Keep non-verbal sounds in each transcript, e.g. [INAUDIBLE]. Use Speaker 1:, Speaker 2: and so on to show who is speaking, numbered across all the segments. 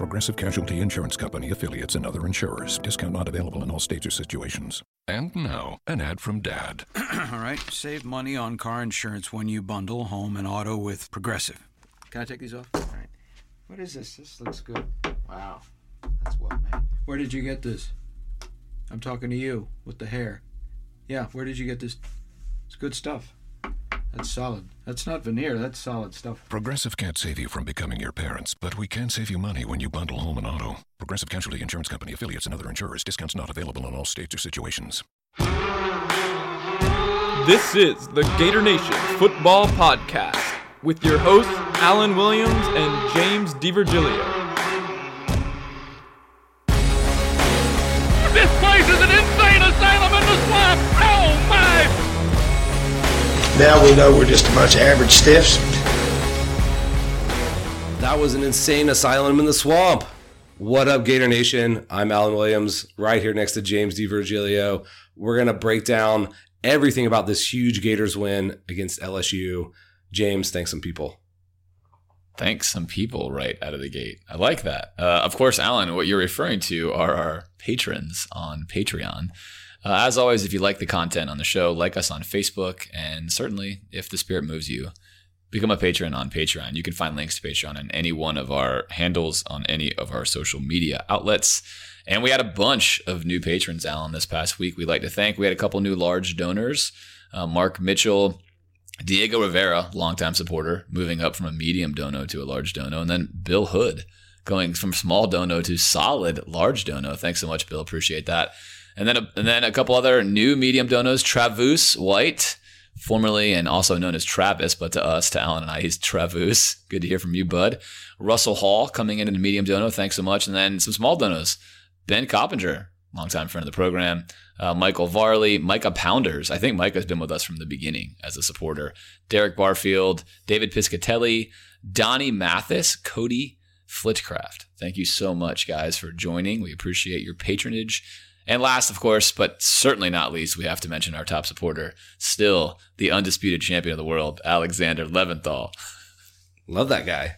Speaker 1: Progressive Casualty Insurance Company affiliates and other insurers. Discount not available in all states or situations. And now, an ad from Dad. [CLEARS THROAT]
Speaker 2: All right, save money on car insurance when you bundle home and auto with Progressive. Can I take these off? All right. What is this? This looks good. Wow, that's well made. Where did you get this? I'm talking to you with the hair. Yeah, where did you get this? It's good stuff. That's solid. That's not veneer. That's solid stuff.
Speaker 1: Progressive can't save you from becoming your parents, but we can save you money when you bundle home and auto. Progressive Casualty Insurance Company affiliates and other insurers. Discounts not available in all states or situations.
Speaker 3: This is the Gator Nation Football Podcast with your hosts Alan Williams and James DiVirgilio.
Speaker 4: This place is an insane asylum in the swamp! Oh my!
Speaker 5: Now we know we're just a bunch of average stiffs.
Speaker 6: That was an insane asylum in the swamp. What up, Gator Nation? I'm Alan Williams, right here next to James DiVirgilio. We're going to break down everything about this huge Gators win against LSU. James, thanks some people.
Speaker 7: Thanks some people right out of the gate. I like that. Uh, of course, Alan, what you're referring to are our patrons on Patreon. Uh, as always, if you like the content on the show, like us on Facebook, and certainly if the spirit moves you, become a patron on Patreon. You can find links to Patreon on any one of our handles on any of our social media outlets. And we had a bunch of new patrons, Alan, this past week. We'd like to thank. We had a couple new large donors uh, Mark Mitchell, Diego Rivera, longtime supporter, moving up from a medium dono to a large dono, and then Bill Hood going from small dono to solid large dono. Thanks so much, Bill. Appreciate that. And then a, and then a couple other new medium donos, Travus White, formerly and also known as Travis, but to us, to Alan and I, he's Travus. Good to hear from you, bud. Russell Hall coming in a medium dono. Thanks so much. And then some small donos. Ben Coppinger, longtime friend of the program. Uh, Michael Varley, Micah Pounders. I think Micah's been with us from the beginning as a supporter. Derek Barfield, David Piscatelli, Donnie Mathis, Cody Flitcraft. Thank you so much, guys, for joining. We appreciate your patronage. And last, of course, but certainly not least, we have to mention our top supporter, still the undisputed champion of the world, Alexander Leventhal.
Speaker 6: Love that guy.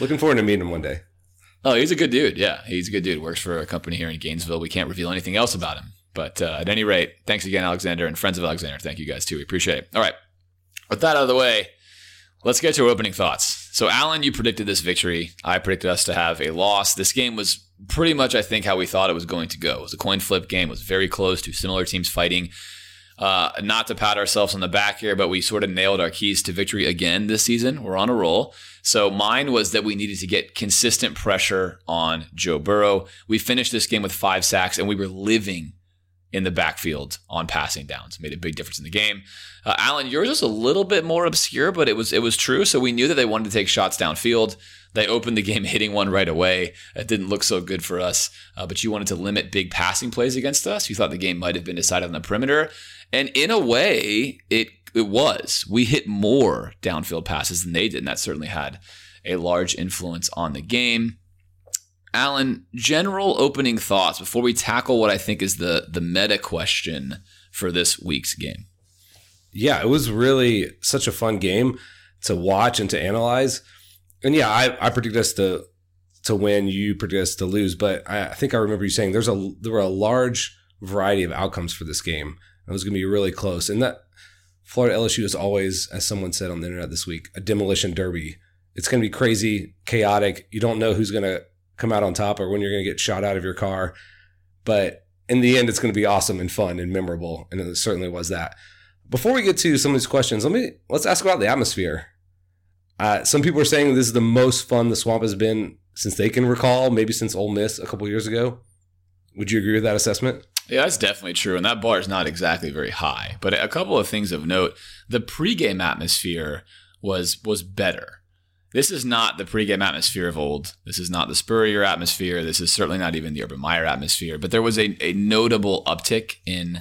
Speaker 6: Looking forward to meeting him one day.
Speaker 7: Oh, he's a good dude. Yeah, he's a good dude. Works for a company here in Gainesville. We can't reveal anything else about him. But uh, at any rate, thanks again, Alexander, and friends of Alexander. Thank you guys too. We appreciate it. All right. With that out of the way, let's get to our opening thoughts. So, Alan, you predicted this victory. I predicted us to have a loss. This game was pretty much, I think, how we thought it was going to go. It was a coin flip game. It was very close to similar teams fighting. Uh, not to pat ourselves on the back here, but we sort of nailed our keys to victory again this season. We're on a roll. So mine was that we needed to get consistent pressure on Joe Burrow. We finished this game with five sacks, and we were living in the backfield on passing downs. Made a big difference in the game. Uh, Alan, yours was a little bit more obscure, but it was it was true. So we knew that they wanted to take shots downfield. They opened the game [LAUGHS] hitting one right away. It didn't look so good for us, uh, but you wanted to limit big passing plays against us. You thought the game might have been decided on the perimeter. And in a way, it it was. We hit more downfield passes than they did, and that certainly had a large influence on the game. Alan, general opening thoughts before we tackle what I think is the the meta question for this week's game.
Speaker 6: Yeah, it was really such a fun game to watch and to analyze. And yeah, I, I predict us to to win. You predict us to lose, but I, I think I remember you saying there's a there were a large variety of outcomes for this game. It was going to be really close, and that Florida LSU is always, as someone said on the internet this week, a demolition derby. It's going to be crazy, chaotic. You don't know who's going to come out on top or when you're going to get shot out of your car. But in the end, it's going to be awesome and fun and memorable. And it certainly was that. Before we get to some of these questions, let me let's ask about the atmosphere. Uh, some people are saying this is the most fun the swamp has been since they can recall, maybe since Ole Miss a couple years ago. Would you agree with that assessment?
Speaker 7: Yeah, that's definitely true. And that bar is not exactly very high. But a couple of things of note. The pregame atmosphere was was better This is not the pregame atmosphere of old. This is not the Spurrier atmosphere. This is certainly not even the Urban Meyer atmosphere. But there was a, a notable uptick in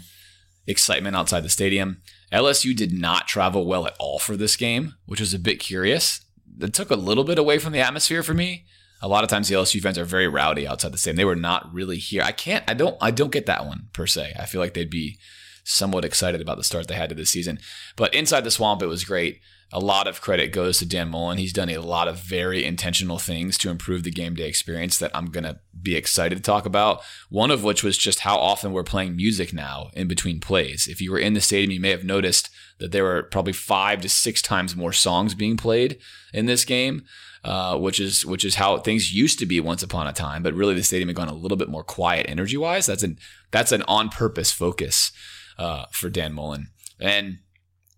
Speaker 7: excitement outside the stadium. LSU did not travel well at all for this game, which was a bit curious. It took a little bit away from the atmosphere for me. A lot of times the LSU fans are very rowdy outside the stadium. They were not really here. I can't I don't I don't get that one per se. I feel like they'd be somewhat excited about the start they had to this season. But inside the swamp it was great. A lot of credit goes to Dan Mullen. He's done a lot of very intentional things to improve the game day experience that I'm going to be excited to talk about. One of which was just how often we're playing music now in between plays. If you were in the stadium, you may have noticed that there were probably five to six times more songs being played in this game. Uh, which is which is how things used to be once upon a time. But really, the stadium had gone a little bit more quiet energy wise. That's an that's an on purpose focus uh, for Dan Mullen, and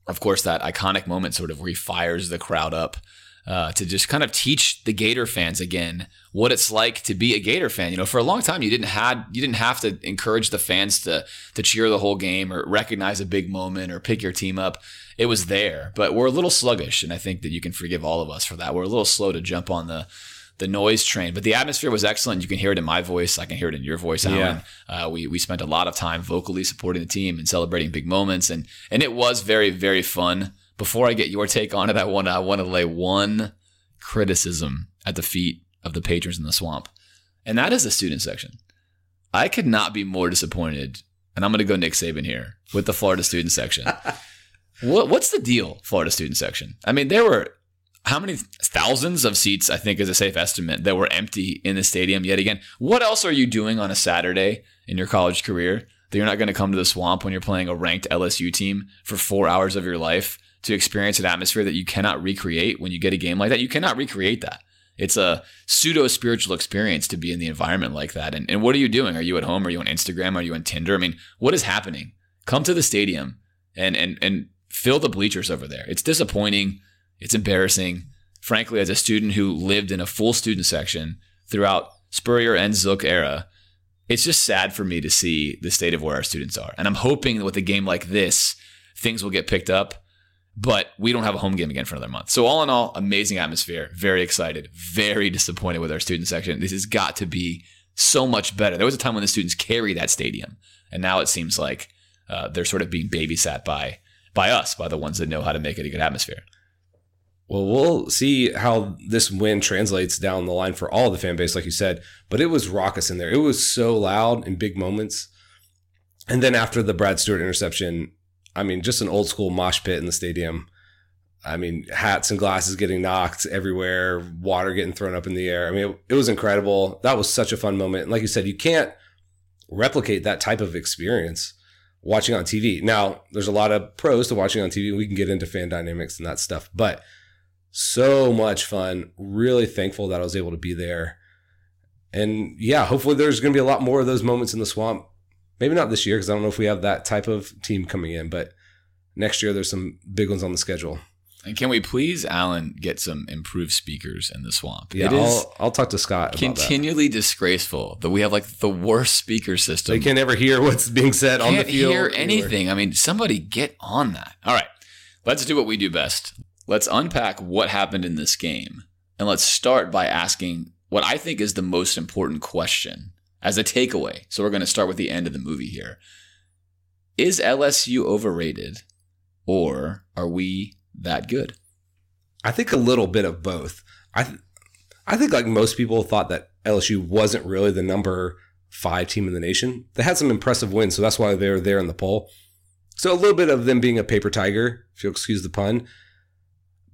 Speaker 7: of course that iconic moment sort of refires the crowd up. Uh, to just kind of teach the Gator fans again what it's like to be a Gator fan. You know, for a long time you didn't had you didn't have to encourage the fans to to cheer the whole game or recognize a big moment or pick your team up it was there, but we're a little sluggish, and I think that you can forgive all of us for that. We're a little slow to jump on the the noise train, but the atmosphere was excellent. You can hear it in my voice. I can hear it in your voice, Alan. Yeah. Uh, we we spent a lot of time vocally supporting the team and celebrating big moments, and and it was very very fun. Before I get your take on it, I want I want to lay one criticism at the feet of the patrons in the swamp, and that is the student section. I could not be more disappointed, and I'm going to go Nick Saban here with the Florida student section. [LAUGHS] What, what's the deal, Florida student section? I mean, there were how many thousands of seats, I think is a safe estimate, that were empty in the stadium yet again. What else are you doing on a Saturday in your college career that you're not going to come to the swamp when you're playing a ranked LSU team for four hours of your life to experience an atmosphere that you cannot recreate when you get a game like that? You cannot recreate that. It's a pseudo spiritual experience to be in the environment like that. And, and what are you doing? Are you at home? Are you on Instagram? Are you on Tinder? I mean, what is happening? Come to the stadium and and and fill the bleachers over there. It's disappointing. It's embarrassing. Frankly, as a student who lived in a full student section throughout Spurrier and Zook era, it's just sad for me to see the state of where our students are. And I'm hoping that with a game like this, things will get picked up. But we don't have a home game again for another month. So all in all, amazing atmosphere. Very excited. Very disappointed with our student section. This has got to be so much better. There was a time when the students carried that stadium, and now it seems like uh, they're sort of being babysat by by us, by the ones that know how to make it a good atmosphere.
Speaker 6: Well, we'll see how this win translates down the line for all the fan base, like you said. But it was raucous in there. It was so loud in big moments. And then after the Brad Stewart interception, I mean, just an old school mosh pit in the stadium. I mean, hats and glasses getting knocked everywhere, water getting thrown up in the air. I mean, it, it was incredible. That was such a fun moment. And like you said, you can't replicate that type of experience watching on TV. Now, there's a lot of pros to watching on TV. We can get into fan dynamics and that stuff, but so much fun. Really thankful that I was able to be there. And yeah, hopefully there's going to be a lot more of those moments in the swamp. Maybe not this year because I don't know if we have that type of team coming in, but next year there's some big ones on the schedule.
Speaker 7: And can we please, Alan, get some improved speakers in the swamp?
Speaker 6: Yeah, I'll, I'll talk to Scott.
Speaker 7: continually disgraceful that we have like the worst speaker system.
Speaker 6: They can never hear what's being said
Speaker 7: Can't
Speaker 6: on the field.
Speaker 7: hear anything. I mean, somebody get on that. All right, let's do what we do best. Let's unpack what happened in this game, and let's start by asking what I think is the most important question as a takeaway. So we're going to start with the end of the movie here. Is LSU overrated, or are we that good?
Speaker 6: I think a little bit of both. I th- I think like most people thought that LSU wasn't really the number five team in the nation. They had some impressive wins, so that's why they're there in the poll. So a little bit of them being a paper tiger, if you'll excuse the pun.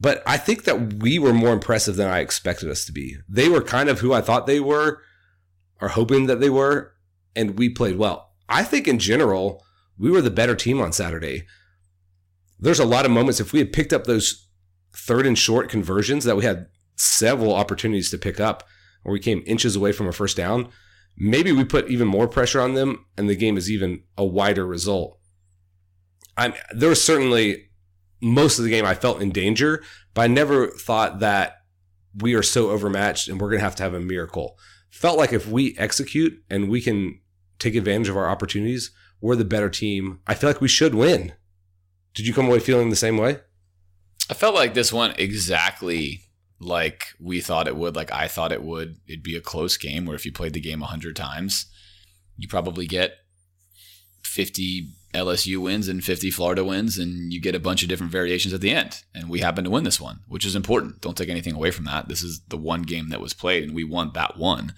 Speaker 6: But I think that we were more impressive than I expected us to be. They were kind of who I thought they were, or hoping that they were, and we played well. I think in general, we were the better team on Saturday there's a lot of moments if we had picked up those third and short conversions that we had several opportunities to pick up or we came inches away from a first down, maybe we put even more pressure on them and the game is even a wider result. I'm there was certainly most of the game I felt in danger, but I never thought that we are so overmatched and we're going to have to have a miracle. Felt like if we execute and we can take advantage of our opportunities, we're the better team. I feel like we should win. Did you come away feeling the same way?
Speaker 7: I felt like this went exactly like we thought it would, like I thought it would. It'd be a close game where if you played the game 100 times, you probably get 50 LSU wins and 50 Florida wins, and you get a bunch of different variations at the end. And we happen to win this one, which is important. Don't take anything away from that. This is the one game that was played, and we won that one.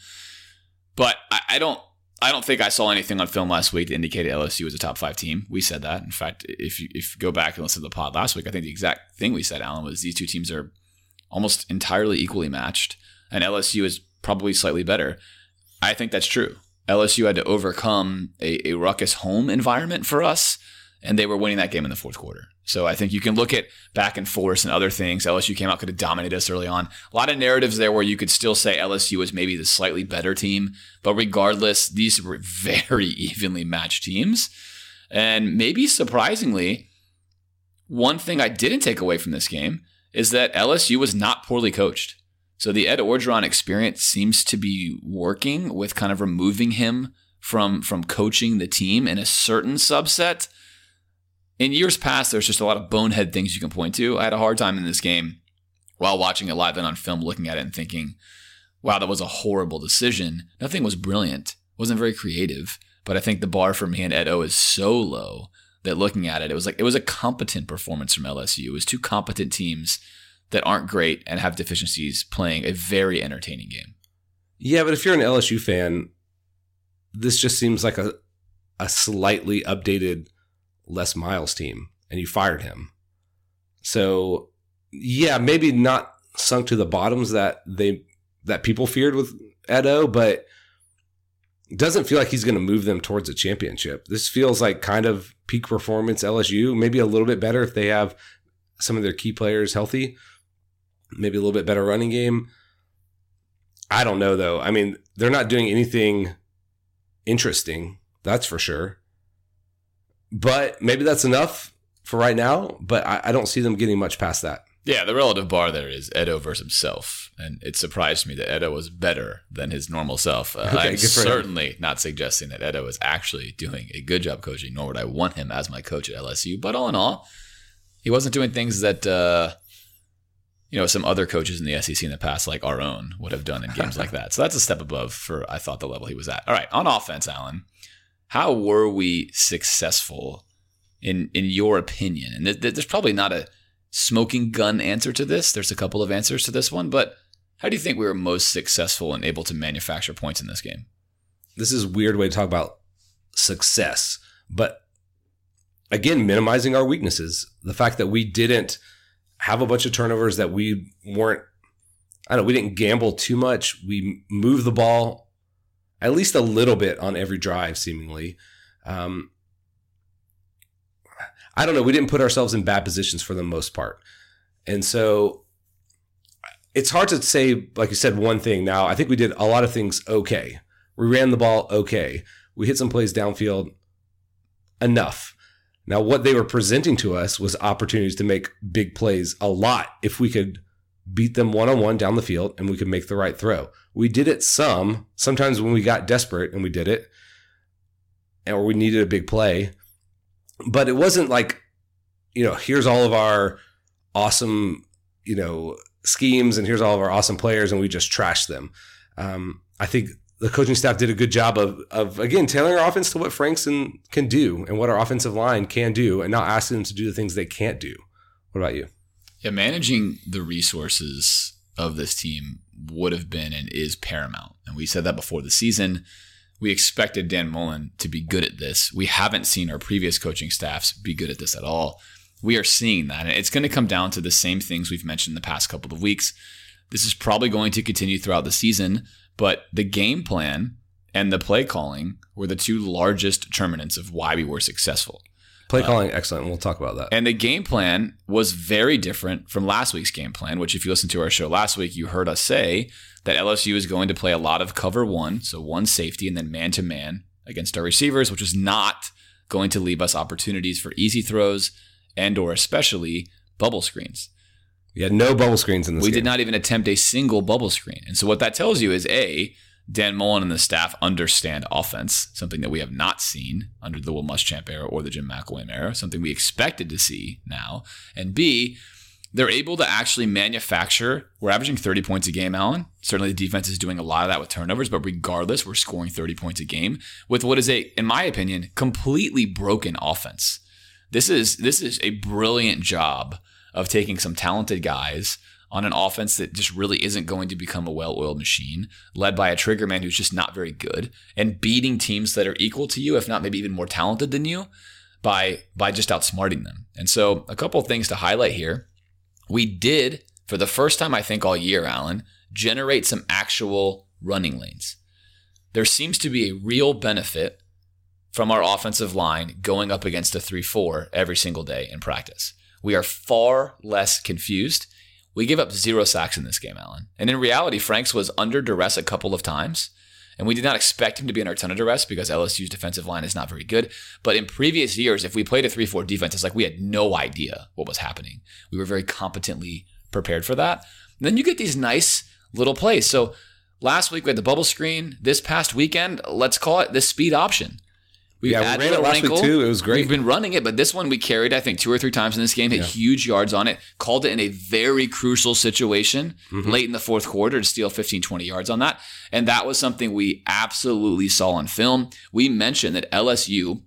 Speaker 7: But I, I don't. I don't think I saw anything on film last week that indicated LSU was a top five team. We said that. In fact, if you, if you go back and listen to the pod last week, I think the exact thing we said, Alan, was these two teams are almost entirely equally matched, and LSU is probably slightly better. I think that's true. LSU had to overcome a, a ruckus home environment for us, and they were winning that game in the fourth quarter. So I think you can look at back and forth and other things. LSU came out, could have dominated us early on. A lot of narratives there where you could still say LSU was maybe the slightly better team, but regardless, these were [LAUGHS] very evenly matched teams. And maybe surprisingly, one thing I didn't take away from this game is that LSU was not poorly coached. So the Ed Orgeron experience seems to be working with kind of removing him from from coaching the team in a certain subset. In years past, there's just a lot of bonehead things you can point to. I had a hard time in this game while watching it live and on film, looking at it and thinking, wow, that was a horrible decision. Nothing was brilliant, wasn't very creative. But I think the bar for me and Ed O is so low that looking at it, it was like it was a competent performance from LSU. It was two competent teams that aren't great and have deficiencies playing a very entertaining game.
Speaker 6: Yeah, but if you're an LSU fan, this just seems like a a slightly updated Les Miles team, and you fired him. So yeah, maybe not sunk to the bottoms that they that people feared with Edo, but doesn't feel like he's going to move them towards a championship. This feels like kind of peak performance LSU, maybe a little bit better if they have some of their key players healthy, maybe a little bit better running game. I don't know though. I mean, they're not doing anything interesting, that's for sure. But maybe that's enough for right now. But I, I don't see them getting much past that.
Speaker 7: Yeah, the relative bar there is Edo versus himself, and it surprised me that Edo was better than his normal self. Uh,
Speaker 6: Okay,
Speaker 7: I'm
Speaker 6: for him.
Speaker 7: certainly not suggesting that Edo is actually doing a good job coaching, nor would I want him as my coach at LSU. But all in all, he wasn't doing things that uh, you know some other coaches in the SEC in the past, like our own, would have done in [LAUGHS] games like that. So that's a step above for I thought the level he was at. All right, on offense, Alan, how were we successful in in your opinion? And th- th- there's probably not a smoking gun answer to this. There's a couple of answers to this one, but how do you think we were most successful and able to manufacture points in this game?
Speaker 6: this is a weird way to talk about success, but again, minimizing our weaknesses. The fact that we didn't have a bunch of turnovers, that we weren't, I don't know, we didn't gamble too much. We moved the ball at least a little bit on every drive, seemingly. Um, I don't know. We didn't put ourselves in bad positions for the most part. And so it's hard to say, like you said, one thing. Now, I think we did a lot of things okay. We ran the ball okay. We hit some plays downfield enough. Now, what they were presenting to us was opportunities to make big plays a lot if we could beat them one on one down the field and we could make the right throw. We did it some, sometimes when we got desperate and we did it, or we needed a big play. But it wasn't like, you know, here's all of our awesome, you know, schemes and here's all of our awesome players and we just trashed them. Um, I think the coaching staff did a good job of, of again tailoring our offense to what Frankson can do and what our offensive line can do, and not asking them to do the things they can't do. What about you?
Speaker 7: Yeah, managing the resources of this team would have been and is paramount. And we said that before the season. We expected Dan Mullen to be good at this. We haven't seen our previous coaching staffs be good at this at all. We are seeing that. And it's going to come down to the same things we've mentioned in the past couple of weeks. This is probably going to continue throughout the season, but the game plan and the play calling were the two largest determinants of why we were successful.
Speaker 6: Play uh, calling, excellent. We'll talk about that.
Speaker 7: And the game plan was very different from last week's game plan, which, if you listened to our show last week, you heard us say that LSU is going to play a lot of cover one, so one safety and then man to man against our receivers, which is not going to leave us opportunities for easy throws and or especially bubble screens.
Speaker 6: We had no bubble screens in this
Speaker 7: We
Speaker 6: game.
Speaker 7: did not even attempt a single bubble screen. And so what that tells you is A, Dan Mullen and the staff understand offense, something that we have not seen under the Will Muschamp era or the Jim McElwain era, something we expected to see now. And B, they're able to actually manufacture. We're averaging 30 points a game, Alan. Certainly the defense is doing a lot of that with turnovers, but regardless, we're scoring 30 points a game with what is a, in my opinion, completely broken offense. This is this is a brilliant job of taking some talented guys on an offense that just really isn't going to become a well-oiled machine, led by a trigger man who's just not very good, and beating teams that are equal to you, if not maybe even more talented than you, by by just outsmarting them. And so, a couple things to highlight here we did, for the first time, I think, all year, Alan, generate some actual running lanes. There seems to be a real benefit from our offensive line going up against a 3 4 every single day in practice. We are far less confused. We give up zero sacks in this game, Alan. And in reality, Franks was under duress a couple of times. And we did not expect him to be under a ton of duress because LSU's defensive line is not very good. But in previous years, if we played a 3 4 defense, it's like we had no idea what was happening. We were very competently prepared for that. And then you get these nice little plays. So last week we had the bubble screen. This past weekend, let's call it the speed option.
Speaker 6: We yeah, we ran it last wrinkle. week too. It was great.
Speaker 7: We've been running it, but this one we carried, I think, two or three times in this game, hit yeah. huge yards on it, called it in a very crucial situation mm-hmm. late in the fourth quarter to steal 15, 20 yards on that. And that was something we absolutely saw on film. We mentioned that LSU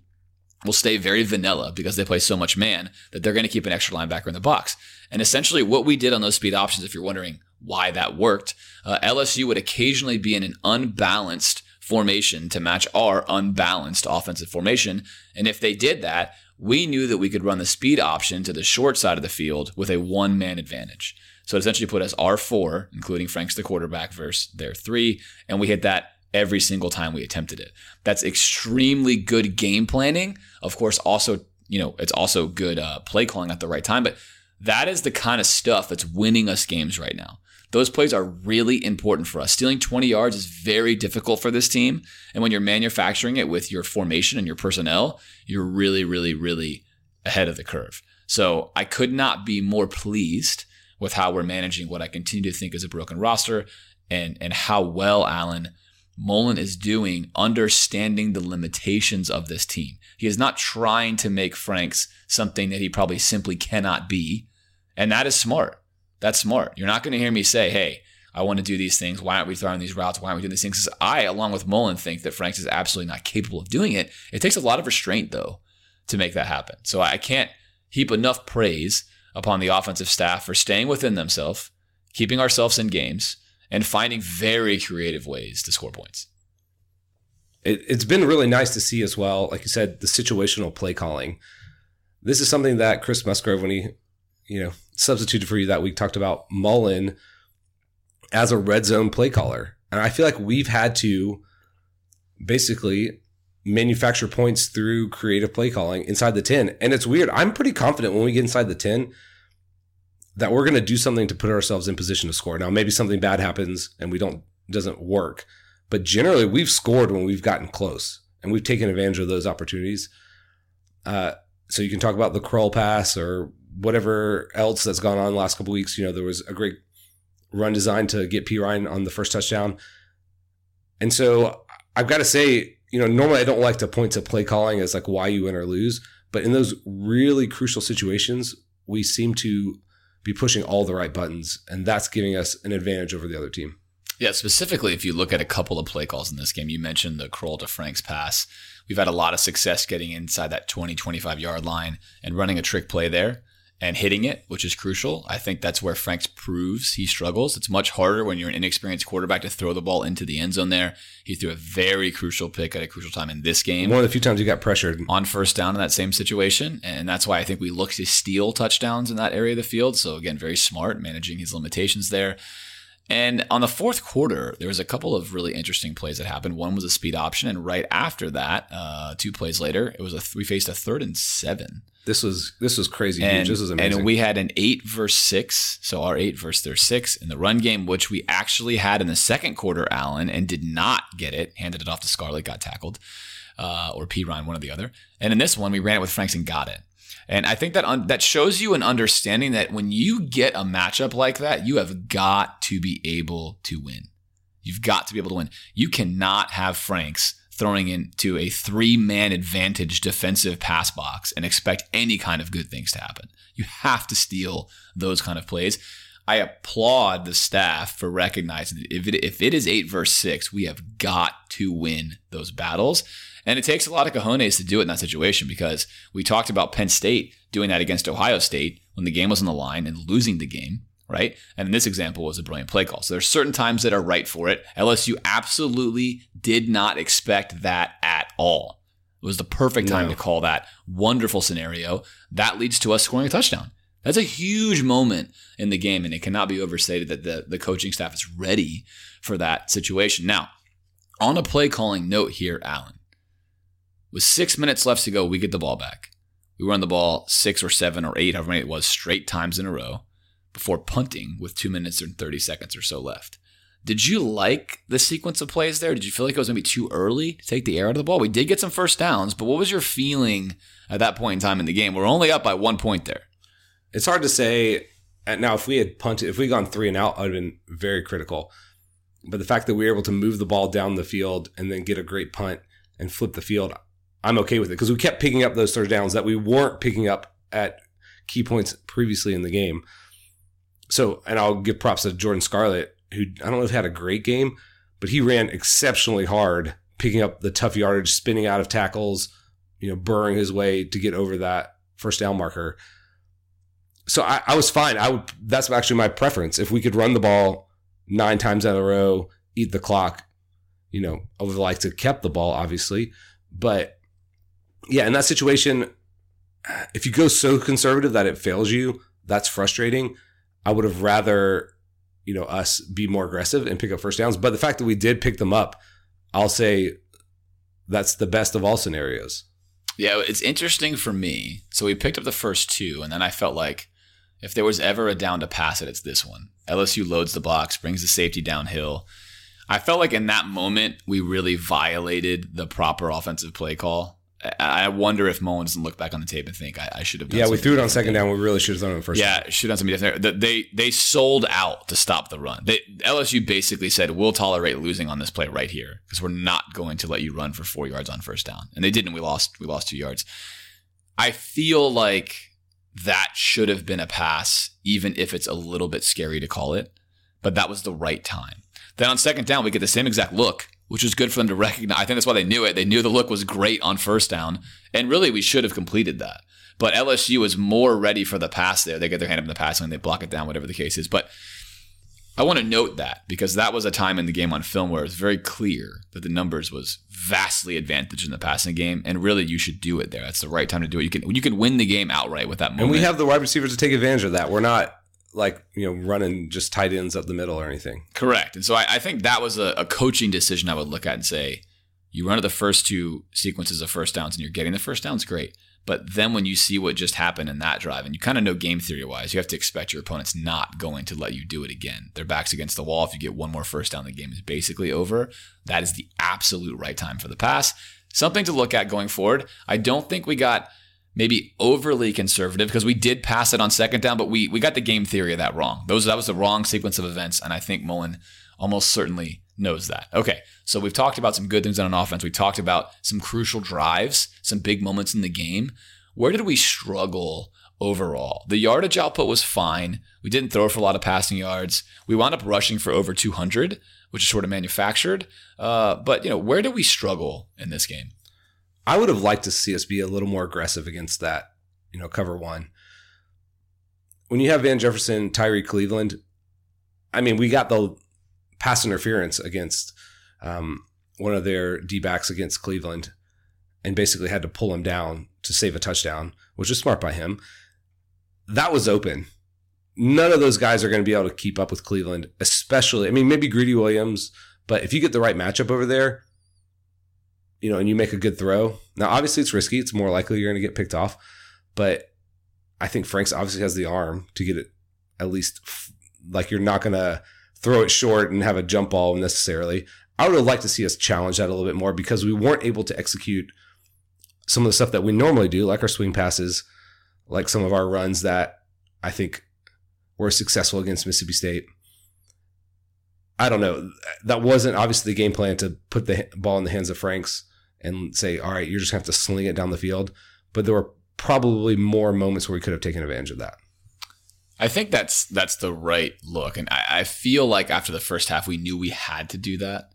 Speaker 7: will stay very vanilla because they play so much man that they're going to keep an extra linebacker in the box. And essentially, what we did on those speed options, if you're wondering why that worked, uh, LSU would occasionally be in an unbalanced formation to match our unbalanced offensive formation. And if they did that, we knew that we could run the speed option to the short side of the field with a one man advantage. So it essentially put us R4, including Franks the quarterback versus their three, and we hit that every single time we attempted it. That's extremely good game planning. Of course, also, you know, it's also good uh, play calling at the right time, but that is the kind of stuff that's winning us games right now. Those plays are really important for us. Stealing 20 yards is very difficult for this team. And when you're manufacturing it with your formation and your personnel, you're really, really, really ahead of the curve. So I could not be more pleased with how we're managing what I continue to think is a broken roster and, and how well Alan Mullen is doing understanding the limitations of this team. He is not trying to make Franks something that he probably simply cannot be. And that is smart. That's smart. You're not going to hear me say, hey, I want to do these things. Why aren't we throwing these routes? Why aren't we doing these things? Because I, along with Mullen, think that Franks is absolutely not capable of doing it. It takes a lot of restraint, though, to make that happen. So I can't heap enough praise upon the offensive staff for staying within themselves, keeping ourselves in games, and finding very creative ways to score points.
Speaker 6: It, it's been really nice to see as well, like you said, the situational play calling. This is something that Chris Musgrove, when he, you know, substituted for you that week talked about Mullen as a red zone play caller. And I feel like we've had to basically manufacture points through creative play calling inside the 10. And it's weird. I'm pretty confident when we get inside the 10 that we're going to do something to put ourselves in position to score. Now, maybe something bad happens and we don't doesn't work. But generally, we've scored when we've gotten close and we've taken advantage of those opportunities. Uh, so you can talk about the crawl pass or whatever else that's gone on the last couple weeks. You know, there was a great run design to get Perine on the first touchdown. And so I've got to say, you know, normally I don't like to point to play calling as like why you win or lose, but in those really crucial situations, we seem to be pushing all the right buttons, and that's giving us an advantage over the other team.
Speaker 7: Yeah, specifically, if you look at a couple of play calls in this game, you mentioned the Krull to Frank's pass. We've had a lot of success getting inside that 20, 25 yard line and running a trick play there and hitting it, which is crucial. I think that's where Franks proves he struggles. It's much harder when you're an inexperienced quarterback to throw the ball into the end zone there. He threw a very crucial pick at a crucial time in this game.
Speaker 6: One of the few times he got pressured.
Speaker 7: On first down in that same situation. And that's why I think we look to steal touchdowns in that area of the field. So again, very smart managing his limitations there. And on the fourth quarter, there was a couple of really interesting plays that happened. One was a speed option, and right after that, uh, two plays later, it was a we faced a third and seven.
Speaker 6: This was this was crazy and, huge. This was amazing.
Speaker 7: And we had an eight verse six, so our eight versus their six in the run game, which we actually had in the second quarter, Alan, and did not get it. Handed it off to Scarlett, got tackled, uh, or Ryan, one or the other. And in this one, we ran it with Franks and got it. And I think that un- that shows you an understanding that when you get a matchup like that, you have got to be able to win. You've got to be able to win. You cannot have Franks throwing into a three man advantage defensive pass box and expect any kind of good things to happen. You have to steal those kind of plays. I applaud the staff for recognizing that if it, if it is eight versus six, we have got to win those battles. And it takes a lot of cojones to do it in that situation because we talked about Penn State doing that against Ohio State when the game was on the line and losing the game, right? And in this example was a brilliant play call. So there's certain times that are right for it. LSU absolutely did not expect that at all. It was the perfect time
Speaker 6: No.
Speaker 7: to call that wonderful scenario. That leads to us scoring a touchdown. That's a huge moment in the game, and it cannot be overstated that the, the coaching staff is ready for that situation. Now, on a play calling note here, Alan, with six minutes left to go, we get the ball back. We run the ball six or seven or eight, however many it was, straight times in a row before punting with two minutes and 30 seconds or so left. Did you like the sequence of plays there? Did you feel like it was going to be too early to take the air out of the ball? We did get some first downs, but what was your feeling at that point in time in the game? We're only up by one point there.
Speaker 6: It's hard to say. And now, if we had punted, if we had gone three and out, I'd have been very critical. But the fact that we were able to move the ball down the field and then get a great punt and flip the field, I'm okay with it because we kept picking up those third downs that we weren't picking up at key points previously in the game. So, and I'll give props to Jordan Scarlett, who I don't know if had a great game, but he ran exceptionally hard, picking up the tough yardage, spinning out of tackles, you know, burrowing his way to get over that first down marker so I, I was fine. I would. That's actually my preference. If we could run the ball nine times in a row, eat the clock, you know, I would like to kept the ball, obviously. But yeah, in that situation, if you go so conservative that it fails you, that's frustrating. I would have rather, you know, us be more aggressive and pick up first downs. But the fact that we did pick them up, I'll say that's the best of all scenarios.
Speaker 7: Yeah, it's interesting for me. So we picked up the first two, and then I felt like if there was ever a down to pass it, it's this one. LSU loads the box, brings the safety downhill. I felt like in that moment, we really violated the proper offensive play call. I I wonder if Mullen doesn't look back on the tape and think I, I should have done
Speaker 6: Yeah, we threw it on second down. We really should have done it on first. down.
Speaker 7: Yeah, should have done something different. there. They they sold out to stop the run. They, LSU basically said, "We'll tolerate losing on this play right here because we're not going to let you run for four yards on first down." And they didn't. We lost. We lost two yards. I feel like that should have been a pass, even if it's a little bit scary to call it. But that was the right time. Then on second down, we get the same exact look, which was good for them to recognize. I think that's why they knew it. They knew the look was great on first down, and really we should have completed that. But LSU is more ready for the pass there. They get their hand up in the passing and they block it down, whatever the case is. But I want to note that because that was a time in the game on film where it was very clear that the numbers was vastly advantaged in the passing game, and really you should do it there. That's the right time to do it. You can you can win the game outright with that moment.
Speaker 6: And we have the wide receivers to take advantage of that. We're not like, you know, running just tight ends up the middle or anything.
Speaker 7: Correct. And so I, I think that was a, a coaching decision I would look at and say, you run the first two sequences of first downs and you're getting the first downs, great. But then when you see what just happened in that drive, and you kind of know game theory wise, you have to expect your opponent's not going to let you do it again. Their back's against the wall. If you get one more first down, the game is basically over. That is the absolute right time for the pass. Something to look at going forward. I don't think we got maybe overly conservative because we did pass it on second down, but we we got the game theory of that wrong. Those that was the wrong sequence of events, and I think Mullen almost certainly knows that. Okay, so we've talked about some good things on an offense. We talked about some crucial drives, some big moments in the game. Where did we struggle overall? The yardage output was fine. We didn't throw for a lot of passing yards. We wound up rushing for over 200, which is sort of manufactured. Uh, but you know, where did we struggle in this game?
Speaker 6: I would have liked to see us be a little more aggressive against that, you know, cover one. When you have Van Jefferson, Tyree Cleveland, I mean, we got the pass interference against um, one of their D backs against Cleveland and basically had to pull him down to save a touchdown, which was smart by him. That was open. None of those guys are going to be able to keep up with Cleveland, especially, I mean, maybe Greedy Williams, but if you get the right matchup over there, you know, and you make a good throw. Now, obviously, it's risky. It's more likely you're going to get picked off, but I think Franks obviously has the arm to get it at least f- like you're not going to throw it short and have a jump ball necessarily. I would have liked to see us challenge that a little bit more because we weren't able to execute some of the stuff that we normally do, like our swing passes, like some of our runs that I think were successful against Mississippi State. I don't know. That wasn't obviously the game plan to put the ball in the hands of Franks and say, all right, you're just going to have to sling it down the field. But there were probably more moments where we could have taken advantage of that.
Speaker 7: I think that's that's the right look, and I, I, feel like after the first half, we knew we had to do that.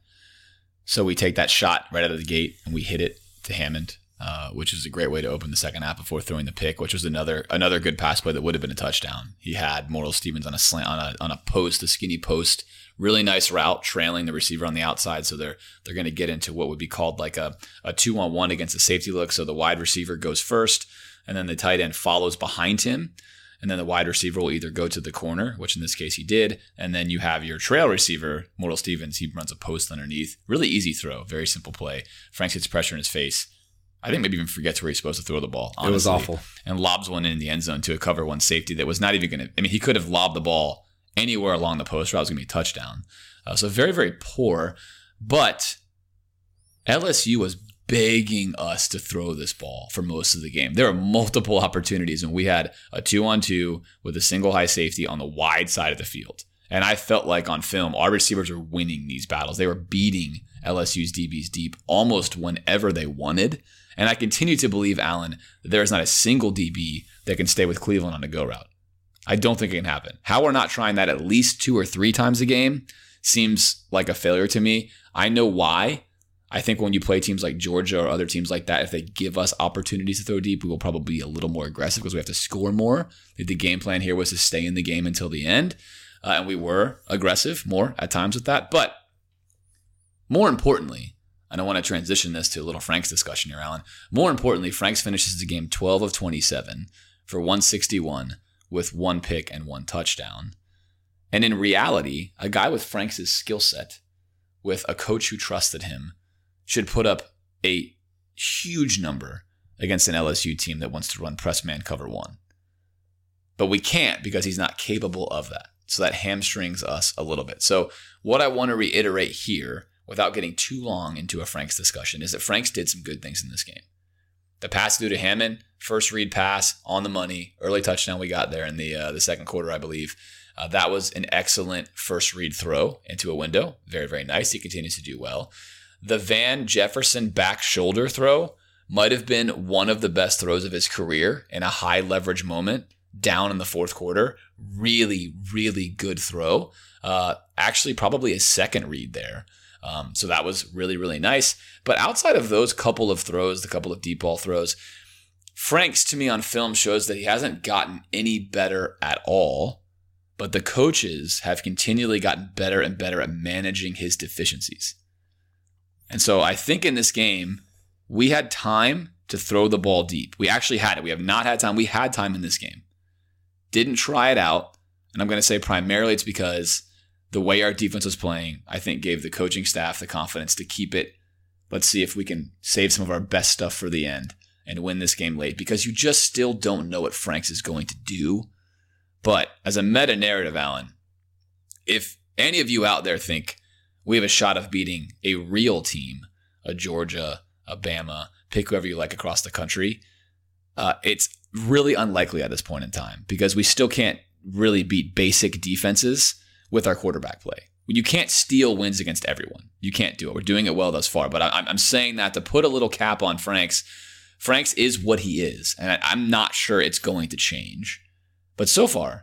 Speaker 7: So we take that shot right out of the gate and we hit it to Hammond, uh, which is a great way to open the second half before throwing the pick, which was another another good pass play that would have been a touchdown. He had Moral Stephens on a slant on a on a post, a skinny post, really nice route, trailing the receiver on the outside. So they're they're going to get into what would be called like a a two on one against a safety look. So the wide receiver goes first, and then the tight end follows behind him and then the wide receiver will either go to the corner, which in this case he did, and then you have your trail receiver, Moral Stephens. He runs a post underneath. Really easy throw, very simple play. Franks gets pressure in his face. I think maybe even forgets where he's supposed to throw the ball. Honestly,
Speaker 6: it was awful.
Speaker 7: And lobs one in the end zone to a cover one safety that was not even going to. I mean, he could have lobbed the ball anywhere along the post route. Was going to be a touchdown. Uh, so very, very poor. But LSU was begging us to throw this ball for most of the game. There are multiple [LAUGHS] opportunities, and we had a two on two with a single high safety on the wide side of the field. And I felt like on film, our receivers were winning these battles. They were beating LSU's DBs deep almost whenever they wanted. And I continue to believe, Alan, that there is not a single DB that can stay with Cleveland on a go route. I don't think it can happen. How we're not trying that at least two or three times a game seems like a failure to me. I know why. I think when you play teams like Georgia or other teams like that, if they give us opportunities to throw deep, we will probably be a little more aggressive because we have to score more. The game plan here was to stay in the game until the end. Uh, and we were aggressive more at times with that. But more importantly, and I want to transition this to a little Frank's discussion here, Alan. More importantly, Franks finishes the game 12 of 27 for 161 with one pick and one touchdown. And in reality, a guy with Franks' skill set, with a coach who trusted him, should put up a huge number against an LSU team that wants to run press man cover one. But we can't because he's not capable of that. So that hamstrings us a little bit. So, what I want to reiterate here, without getting too long into a Franks discussion, is that Franks did some good things in this game. The pass through to Hammond, first read pass on the money, early touchdown we got there in the uh, the second quarter, I believe. Uh, that was an excellent first read throw into a window. Very, very nice. He continues to do well. The Van Jefferson back shoulder throw might have been one of the best throws of his career in a high leverage moment down in the fourth quarter. Really, really good throw. Uh, actually, probably a second read there. Um, so that was really, really nice. But outside of those couple of throws, the couple of deep ball throws, Franks to me on film shows that he hasn't gotten any better at all. But the coaches have continually gotten better and better at managing his deficiencies. And so I think in this game, we had time to throw the ball deep. We actually had it. We have not had time. We had time in this game. Didn't try it out. And I'm going to say primarily it's because the way our defense was playing, I think gave the coaching staff the confidence to keep it. Let's see if we can save some of our best stuff for the end and win this game late because you just still don't know what Franks is going to do. But as a meta narrative, Alan, if any of you out there think we have a shot of beating a real team, a Georgia, a Bama, pick whoever you like across the country. Uh, it's really unlikely at this point in time because we still can't really beat basic defenses with our quarterback play. You can't steal wins against everyone. You can't do it. We're doing it well thus far, but I'm, I'm saying that to put a little cap on Franks. Franks is what he is, and I'm not sure it's going to change. But so far,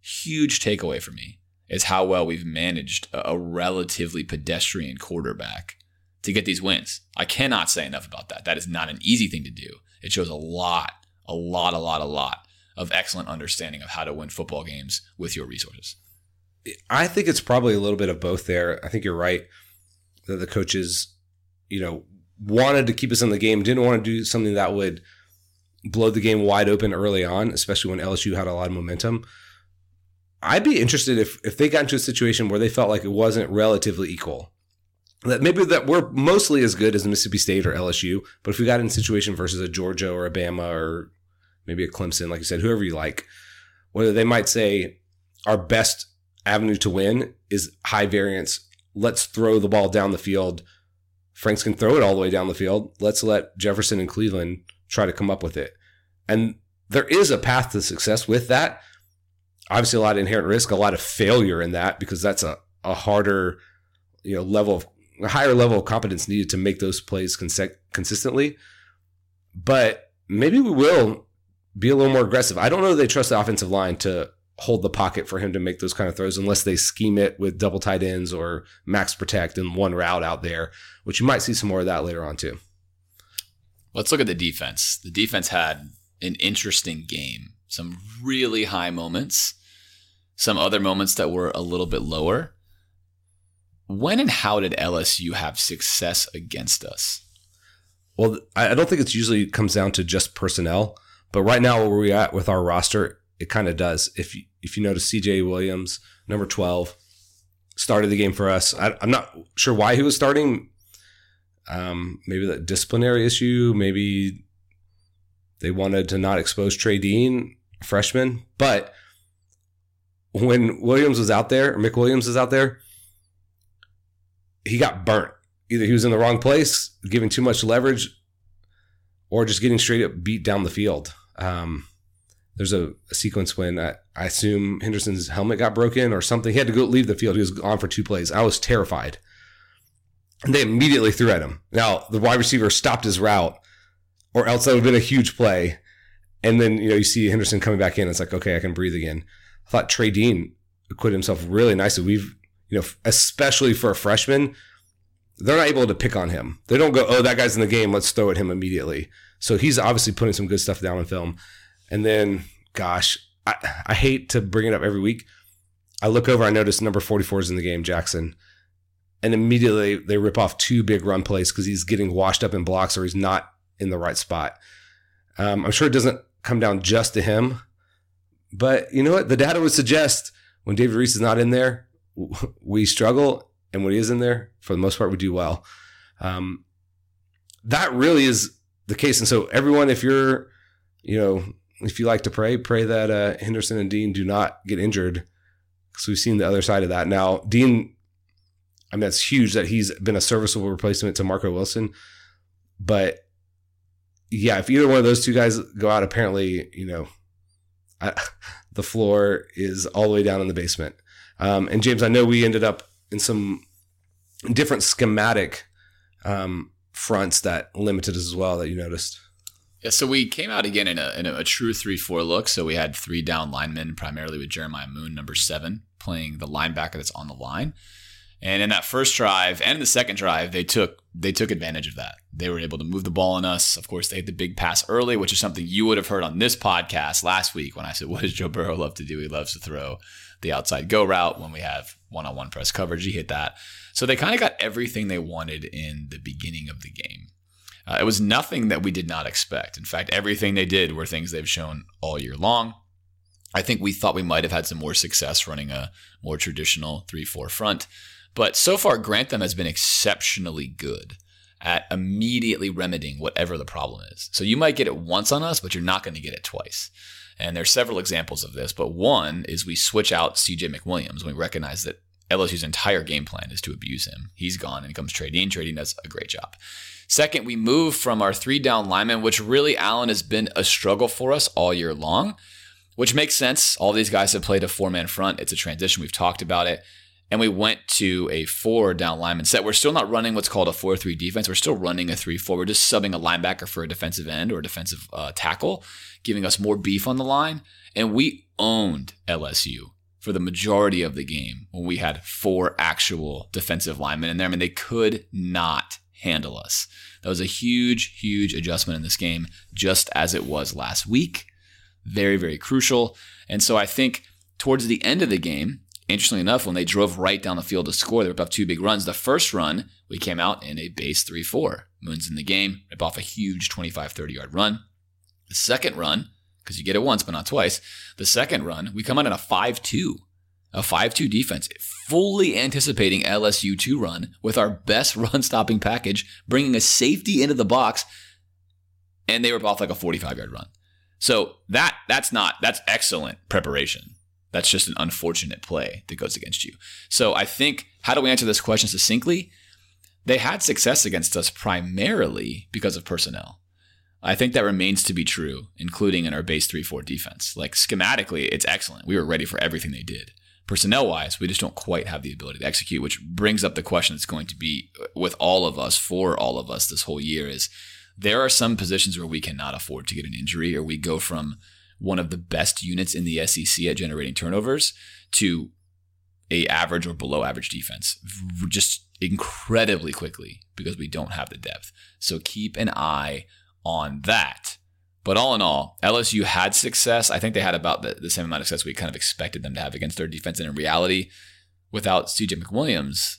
Speaker 7: huge takeaway for me is how well we've managed a, relatively pedestrian quarterback to get these wins. I cannot say enough about that. That is not an easy thing to do. It shows a lot, a lot, a lot, a lot of excellent understanding of how to win football games with your resources.
Speaker 6: I think it's probably a little bit of both there. I think you're right that the coaches, you know, wanted to keep us in the game, didn't want to do something that would blow the game wide open early on, especially when LSU had a lot of momentum. I'd be interested if if they got into a situation where they felt like it wasn't relatively equal. That maybe that we're mostly as good as Mississippi State or LSU, but if we got in a situation versus a Georgia or a Bama or maybe a Clemson, like you said, whoever you like, whether they might say our best avenue to win is high variance. Let's throw the ball down the field. Franks can throw it all the way down the field. Let's let Jefferson and Cleveland try to come up with it. And there is a path to success with that obviously a lot of inherent risk, a lot of failure in that because that's a, a harder, you know, level of a higher level of competence needed to make those plays consistently. But maybe we will be a little more aggressive. I don't know they trust the offensive line to hold the pocket for him to make those kind of throws unless they scheme it with double tight ends or max protect and one route out there, which you might see some more of that later on too.
Speaker 7: Let's look at the defense. The defense had an interesting game. Some really high moments, some other moments that were a little bit lower. When and how did LSU have success against us?
Speaker 6: Well, I don't think it's usually comes down to just personnel, but right now where we're at with our roster, it kind of does. If you, if you notice, CJ Williams, number twelve, started the game for us. I, am not sure why he was starting. Um, maybe the disciplinary issue. Maybe they wanted to not expose Trey Dean, freshman. But when Williams was out there, or McWilliams was out there, he got burnt. Either he was in the wrong place, giving too much leverage, or just getting straight up beat down the field. Um, there's a, a, sequence when I, I, assume Henderson's helmet got broken or something. He had to go leave the field. He was on for two plays. I was terrified. And they immediately threw at him. Now, the wide receiver stopped his route, or else that would have been a huge play. And then, you know, you see Henderson coming back in. It's like, okay, I can breathe again. I thought Trey Dean acquitted himself really nicely. We've, you know, especially for a freshman, they're not able to pick on him. They don't go, oh, that guy's in the game. Let's throw at him immediately. So he's obviously putting some good stuff down in film. And then, gosh, I, I hate to bring it up every week. I look over, I notice number 44 is in the game, Jackson. And immediately they rip off two big run plays because he's getting washed up in blocks or he's not in the right spot. Um, I'm sure it doesn't come down just to him, but you know what? The data would suggest when David Reese is not in there, we struggle. And when he is in there, for the most part, we do well. Um, that really is the case. And so, everyone, if you're, you know, if you like to pray, pray that uh, Henderson and Dean do not get injured because we've seen the other side of that. Now, Dean, I mean, that's huge that he's been a serviceable replacement to Marco Wilson. But yeah, if either one of those two guys go out, apparently, you know, I, [LAUGHS] the floor is all the way down in the basement. Um, and James, I know we ended up in some different schematic um, fronts that limited us as well that you noticed.
Speaker 7: Yeah, so we came out again in a, in a, true 3 4 look. So we had three down linemen, primarily with Jeremiah Moon, number seven, playing the linebacker that's on the line. And in that first drive and the second drive, they took they took advantage of that. They were able to move the ball on us. Of course, they had the big pass early, which is something you would have heard on this podcast last week when I said, [LAUGHS] "What does Joe Burrow love to do? He loves to throw the outside go route when we have one-on-one press coverage. He hit that." So they kind of got everything they wanted in the beginning of the game. Uh, it was nothing that we did not expect. In fact, everything they did were things they've shown all year long. I think we thought we might have had some more success running a more traditional 3 4 front. But so far, Grantham has been exceptionally good at immediately remedying whatever the problem is. So you might get it once on us, but you're not going to get it twice. And there's several examples of this, but one is we switch out CJ McWilliams when we recognize that LSU's entire game plan is to abuse him. He's gone and comes Dean. Trey Dean does a great job. Second, we move from our three down linemen, which really Alan has been a struggle for us all year long, which makes sense. All these guys have played a four man front. It's a transition. We've talked about it and we went to a four down lineman set. We're still not running what's called a 4 3 defense. We're still running a 3 4. We're just subbing a linebacker for a defensive end or a defensive uh, tackle, giving us more beef on the line. And we owned LSU for the majority of the game when we had four actual defensive linemen in there. I mean, they could not handle us. That was a huge, huge adjustment in this game, just as it was last week. Very, very crucial. And so I think towards the end of the game, Interestingly enough, when they drove right down the field to score, they ripped off two big runs. The first run, we came out in a base 3 4. Moon's in the game, rip off a huge 25 30 yard run. The second run, because you get it once but not twice, the second run, we come out in a 5 2. A 5 2 defense, fully anticipating LSU 2 run with our best [LAUGHS] run stopping package, bringing a safety into the box, and they rip off like a 45 yard run. So that that's not that's excellent preparation. That's just an unfortunate play that goes against you. So I think, how do we answer this question succinctly? They had success against us primarily because of personnel. I think that remains to be true, including in our base 3 4 defense. Like schematically, it's excellent. We were ready for everything they did. Personnel wise, we just don't quite have the ability to execute, which brings up the question that's going to be with all of us, for all of us this whole year is there are some positions where we cannot afford to get an injury or we go from one of the best units in the SEC at generating turnovers to a average or below average defense just incredibly quickly because we don't have the depth. So keep an eye on that. But all in all, LSU had success. I think they had about the, the same amount of success we kind of expected them to have against their defense. And in reality, without CJ McWilliams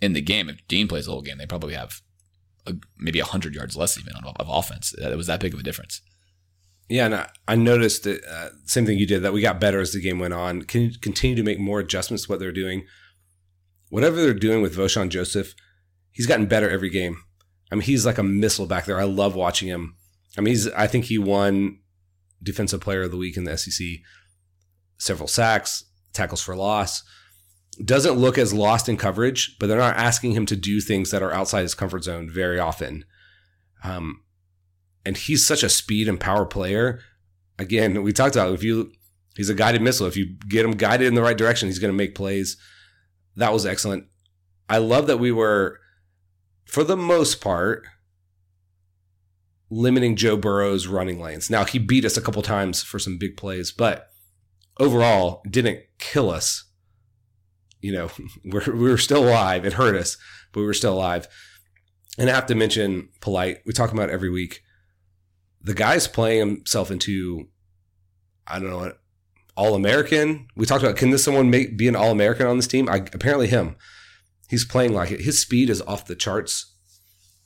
Speaker 7: in the game, if Dean plays the whole game, they probably have a, maybe 100 yards less even of offense. It was that big of a difference.
Speaker 6: Yeah, and I, I noticed that uh, same thing you did that we got better as the game went on. Can you continue to make more adjustments to what they're doing? Whatever they're doing with Vosean Joseph, he's gotten better every game. I mean, he's like a missile back there. I love watching him. I mean, he's I think he won Defensive Player of the Week in the SEC. Several sacks, tackles for loss. Doesn't look as lost in coverage, but they're not asking him to do things that are outside his comfort zone very often. Um, and he's such a speed and power player. Again, we talked about if you he's a guided missile. If you get him guided in the right direction, he's going to make plays. That was excellent. I love that we were, for the most part, limiting Joe Burrow's running lanes. Now he beat us a couple times for some big plays, but overall didn't kill us. You know, [LAUGHS] we're, we were still alive. It hurt us, but we were still alive. And I have to mention Polite. We talk about every week the guy's playing himself into, I don't know, what all American. We talked about can this someone make, be an all American on this team? I, apparently, him. He's playing like it. His speed is off the charts.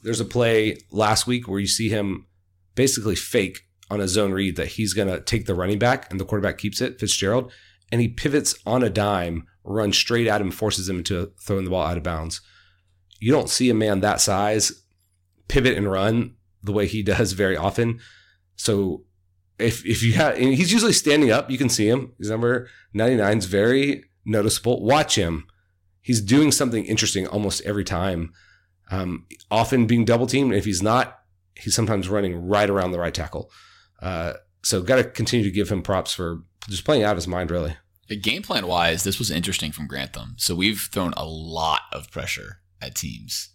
Speaker 6: There's a play last week where you see him basically fake on a zone read that he's going to take the running back and the quarterback keeps it, Fitzgerald, and he pivots on a dime, runs straight at him, forces him into throwing the ball out of bounds. You don't see a man that size pivot and run the way he [LAUGHS] does very often. So if if you have, he's usually standing up, you can see him. His number 99 is very noticeable. Watch him. He's doing something interesting almost every time. Um, often being double teamed. If he's not, he's sometimes running right around the right tackle. Uh, so got to continue to give him props for just playing out of his mind, really.
Speaker 7: Game plan wise, this was interesting from Grantham. So we've thrown a lot of pressure at teams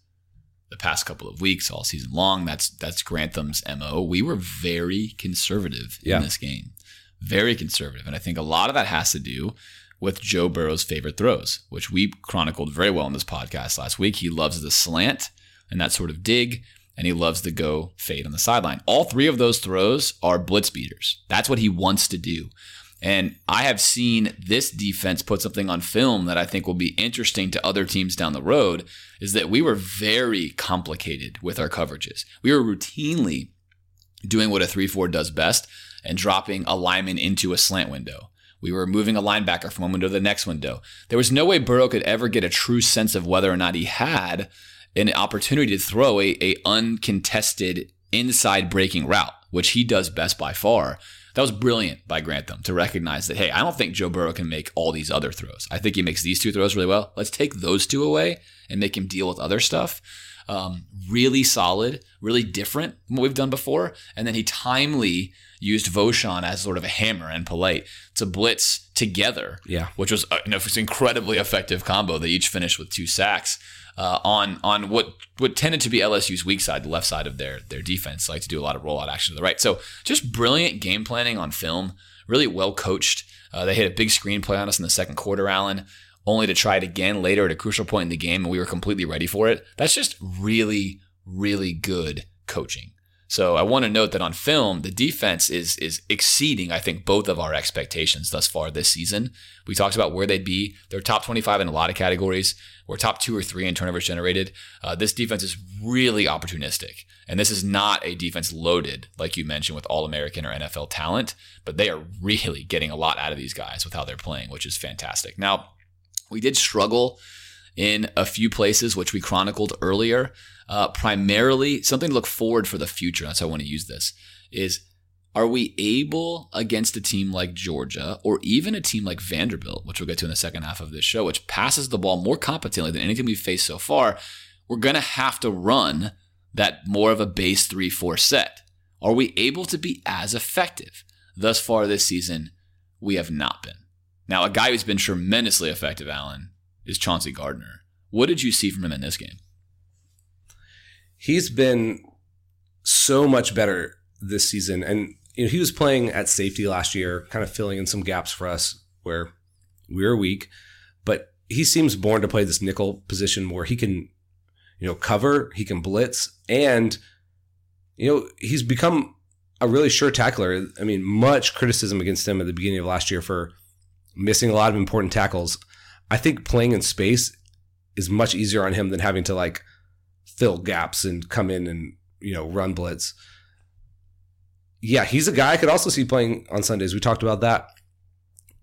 Speaker 7: the past couple of weeks, all season long. That's that's Grantham's mo. We were very conservative in this game, very conservative, and I think a lot of that has to do with Joe Burrow's favorite throws, which we chronicled very well in this podcast last week. He loves the slant and that sort of dig, and he loves the go fade on the sideline. All three of those throws are blitz beaters. That's what he wants to do. And I have seen this defense put something on film that I think will be interesting to other teams down the road is that we were very complicated with our coverages. We were routinely doing what a 3 4 does best and dropping a lineman into a slant window. We were moving a linebacker from one window to the next window. There was no way Burrow could ever get a true sense of whether or not he had an opportunity to throw a, a uncontested inside breaking route, which he does best by far. That was brilliant by Grantham to recognize that, hey, I don't think Joe Burrow can make all these other throws. I think he makes these two throws really well. Let's take those two away and make him deal with other stuff. Um, really solid, really different from what we've done before. And then he timely used Vosean as sort of a hammer and Polite to blitz together.
Speaker 6: Yeah.
Speaker 7: Which was uh, you know, an incredibly effective combo. They each finished with two sacks uh, on on what what tended to be LSU's weak side, the left side of their their defense, like to do a lot of rollout action to the right. So just brilliant game planning on film, really well coached. Uh, they hit a big screen play on us in the second quarter, Alan, only to try it again later at a crucial point in the game, and we were completely ready for it. That's just really, really good coaching. So I want to note that on film, the defense is is exceeding, I think, both of our expectations thus far this season. We talked about where they'd be. They're top 25 in a lot of categories. We're top two or three in turnovers generated. Uh, this defense is really opportunistic. And this is not a defense loaded, like you mentioned, with All American or NFL talent, but they are [LAUGHS] really getting a lot out of these guys with how they're playing, which is fantastic. Now, we did struggle in a few places, which we chronicled earlier. Uh, primarily, something to look forward for the future. That's how I want to use this. Is are we able against a team like Georgia or even a team like Vanderbilt, which we'll get to in the second half of this show, which passes the ball more competently than anything we've faced so far? We're going to have to run that more of a base 3 4 set. Are we able to be as effective? Thus far this season, we have not been. Now, a guy who's been tremendously effective, Alan, is Chauncey Gardner. What did you see from him in this game?
Speaker 6: He's been so much better this season. And you know, he was playing at safety last year, kind of filling in some gaps for us where we were weak. But he seems born to play this nickel position where he can, you know, cover, he can blitz, and you know, he's become a really sure tackler. I mean, much criticism against him at the beginning of last year for missing a lot of important tackles. I think playing in space is much easier on him than having to like fill gaps and come in and, you know, run blitz. Yeah, he's a guy I could also see playing on Sundays. We talked about that.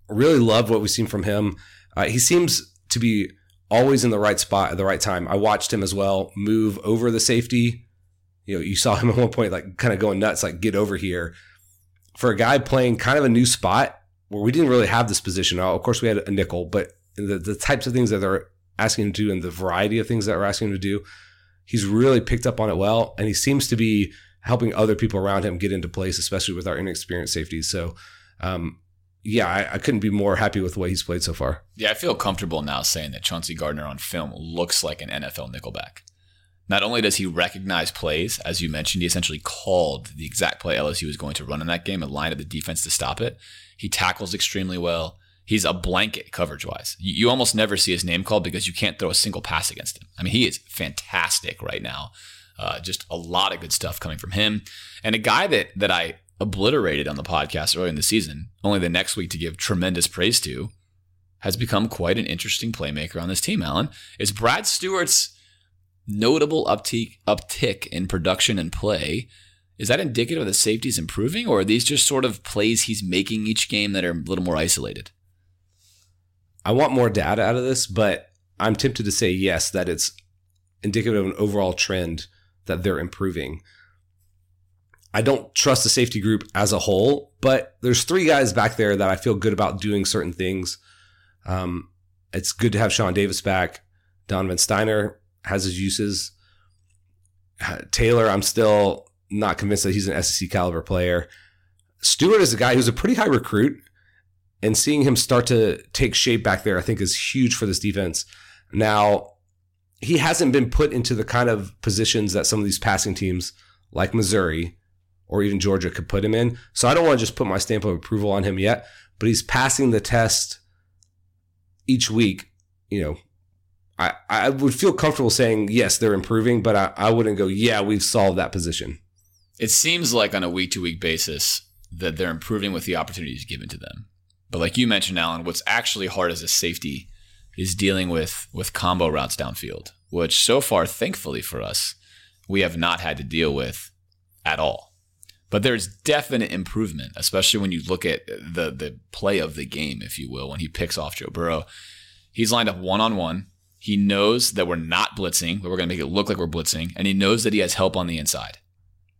Speaker 6: Really love what we've seen from him. Uh, he seems to be always in the right spot at the right time. I watched him as well move over the safety. You know, you saw him [LAUGHS] at one point like kind of going nuts, like get over here. For a guy playing kind of a new spot where we didn't really have this position. Of course, we had a nickel, but the, the types of things that they're asking him to do and the variety of things that we're asking him to do, he's really picked up on it well. And he seems to be helping other people around him get into place, especially with our inexperienced safeties. So, um, yeah, I, I, couldn't be more happy with the way he's played so far.
Speaker 7: Yeah, I feel comfortable now saying that Chauncey Gardner on film looks like an NFL nickelback. Not only does he recognize plays, as you mentioned, he essentially called the exact play LSU was going to run in that game and lined up the defense to stop it. He tackles extremely well. He's a blanket coverage wise. You, you almost never see his name called because you can't throw a single pass against him. I mean, he is fantastic right now. Uh, just a lot of good stuff coming from him. And a guy that that I obliterated on the podcast early in the season, only the next week to give tremendous praise to, has become quite an interesting playmaker on this team, Alan, Is Brad Stewart's notable uptick, uptick in production and play. Is that indicative of the safeties improving, or are these just sort of plays he's making each game that are a little more isolated?
Speaker 6: I want more data out of this, but I'm tempted to say yes, that it's indicative of an overall trend that they're improving. I don't trust the safety group as a whole, but there's three guys back there that I feel good about doing certain things. Um, it's good to have Shawn Davis back. Donovan Stiner has his uses. Taylor, I'm still not convinced that he's an SEC caliber player. Stewart is a guy who's a pretty high recruit, and seeing him start to take shape back there, I think, is huge for this defense. Now, he hasn't been put into the kind of positions that some of these passing teams, like Missouri, or even Georgia could put him in. So I don't want to just put my stamp of approval on him yet, but he's passing the test each week. You know, I, I would feel comfortable saying, yes, they're improving, but I, I wouldn't go, yeah, we've solved that position.
Speaker 7: It seems like on a week to week basis that they're improving with the opportunities given to them. But like you mentioned, Alan, what's actually hard as a safety is dealing with with combo routes downfield, which so far, thankfully for us, we have not had to deal with at all. But there's definite improvement, especially when you look at the the play of the game, if you will, when he picks off Joe Burrow. He's lined up one on one. He knows that we're not blitzing, but we're going to make it look like we're blitzing, and he knows that he has help on the inside.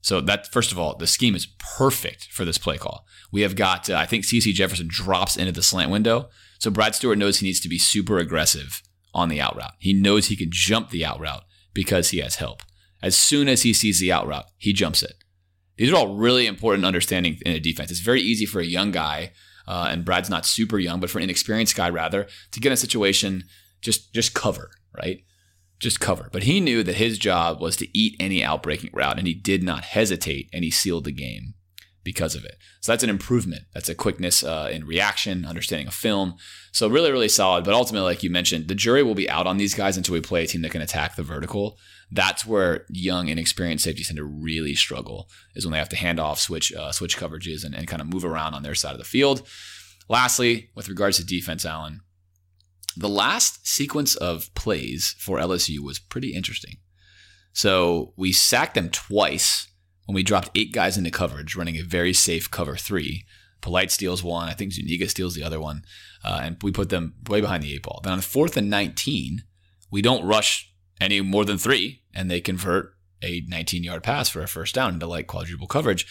Speaker 7: So that first of all, the scheme is perfect for this play call. We have got, uh, I think CeCe Jefferson drops into the slant window, so Brad Stewart knows he needs to be super aggressive on the out route. He knows he can jump the out route because he has help. As soon as he sees the out route, he jumps it. These are all really important understanding in a defense. It's very easy for a young guy, uh, and Brad's not super young, but for an inexperienced guy rather, to get in a situation just just cover, right? Just cover. But he knew that his job was to eat any outbreaking route, and he did not hesitate, and he sealed the game because of it. So that's an improvement. That's a quickness uh, in reaction, understanding of film. So really, really solid. But ultimately, like you mentioned, the jury will be out on these guys until we play a team that can attack the vertical that's where young, inexperienced safeties tend to really struggle is when they have to hand off, switch uh, switch coverages, and, and kind of move around on their side of the field. Lastly, with regards to defense, Alan, the last sequence of plays for LSU was pretty interesting. So we sacked them twice when we dropped eight guys into coverage, running a very safe cover three. Polite steals one. I think Zuniga steals the other one. Uh, and we put them way behind the eight ball. Then on fourth and 19, we don't rush any more than three, and they convert a 19 yard pass for a first down into like quadruple coverage.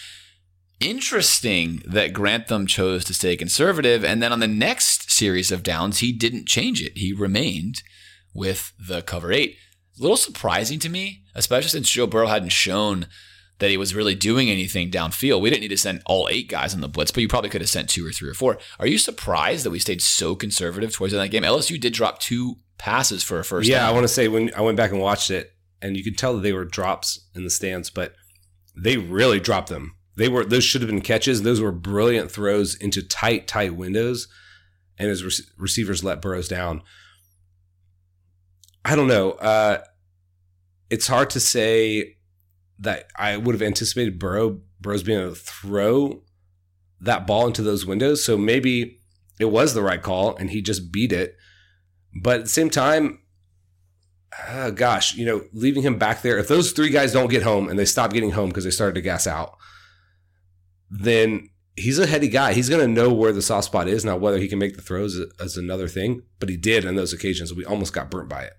Speaker 7: Interesting that Grantham chose to stay conservative. And then on the next series of downs, he didn't change it. He remained with the cover eight. A little surprising to me, especially since Joe Burrow hadn't shown that he was really doing anything downfield. We didn't need to send all eight guys on the blitz, but you probably could have sent two or three or four. Are you surprised that we stayed so conservative towards the end of that game? LSU did drop two passes for a first.
Speaker 6: yeah,
Speaker 7: down.
Speaker 6: I want to say when I went back and watched it, and you could tell that they were drops in the stands, but they really dropped them. They were those should have been catches. Those were brilliant throws into tight, tight windows, and his rec- receivers let Burrows down. I don't know. Uh, it's hard to say that I would have anticipated Burrow Burrows being able to throw that ball into those windows. So maybe it was the right call, and he just beat it. But at the same time, uh, gosh, you know, leaving him back there, if those three guys don't get home and they stop getting home because they started to gas out, then he's a heady guy. He's going to know where the soft spot is. Now, whether he can make the throws is another thing, but he did on those occasions. We almost got burnt by it.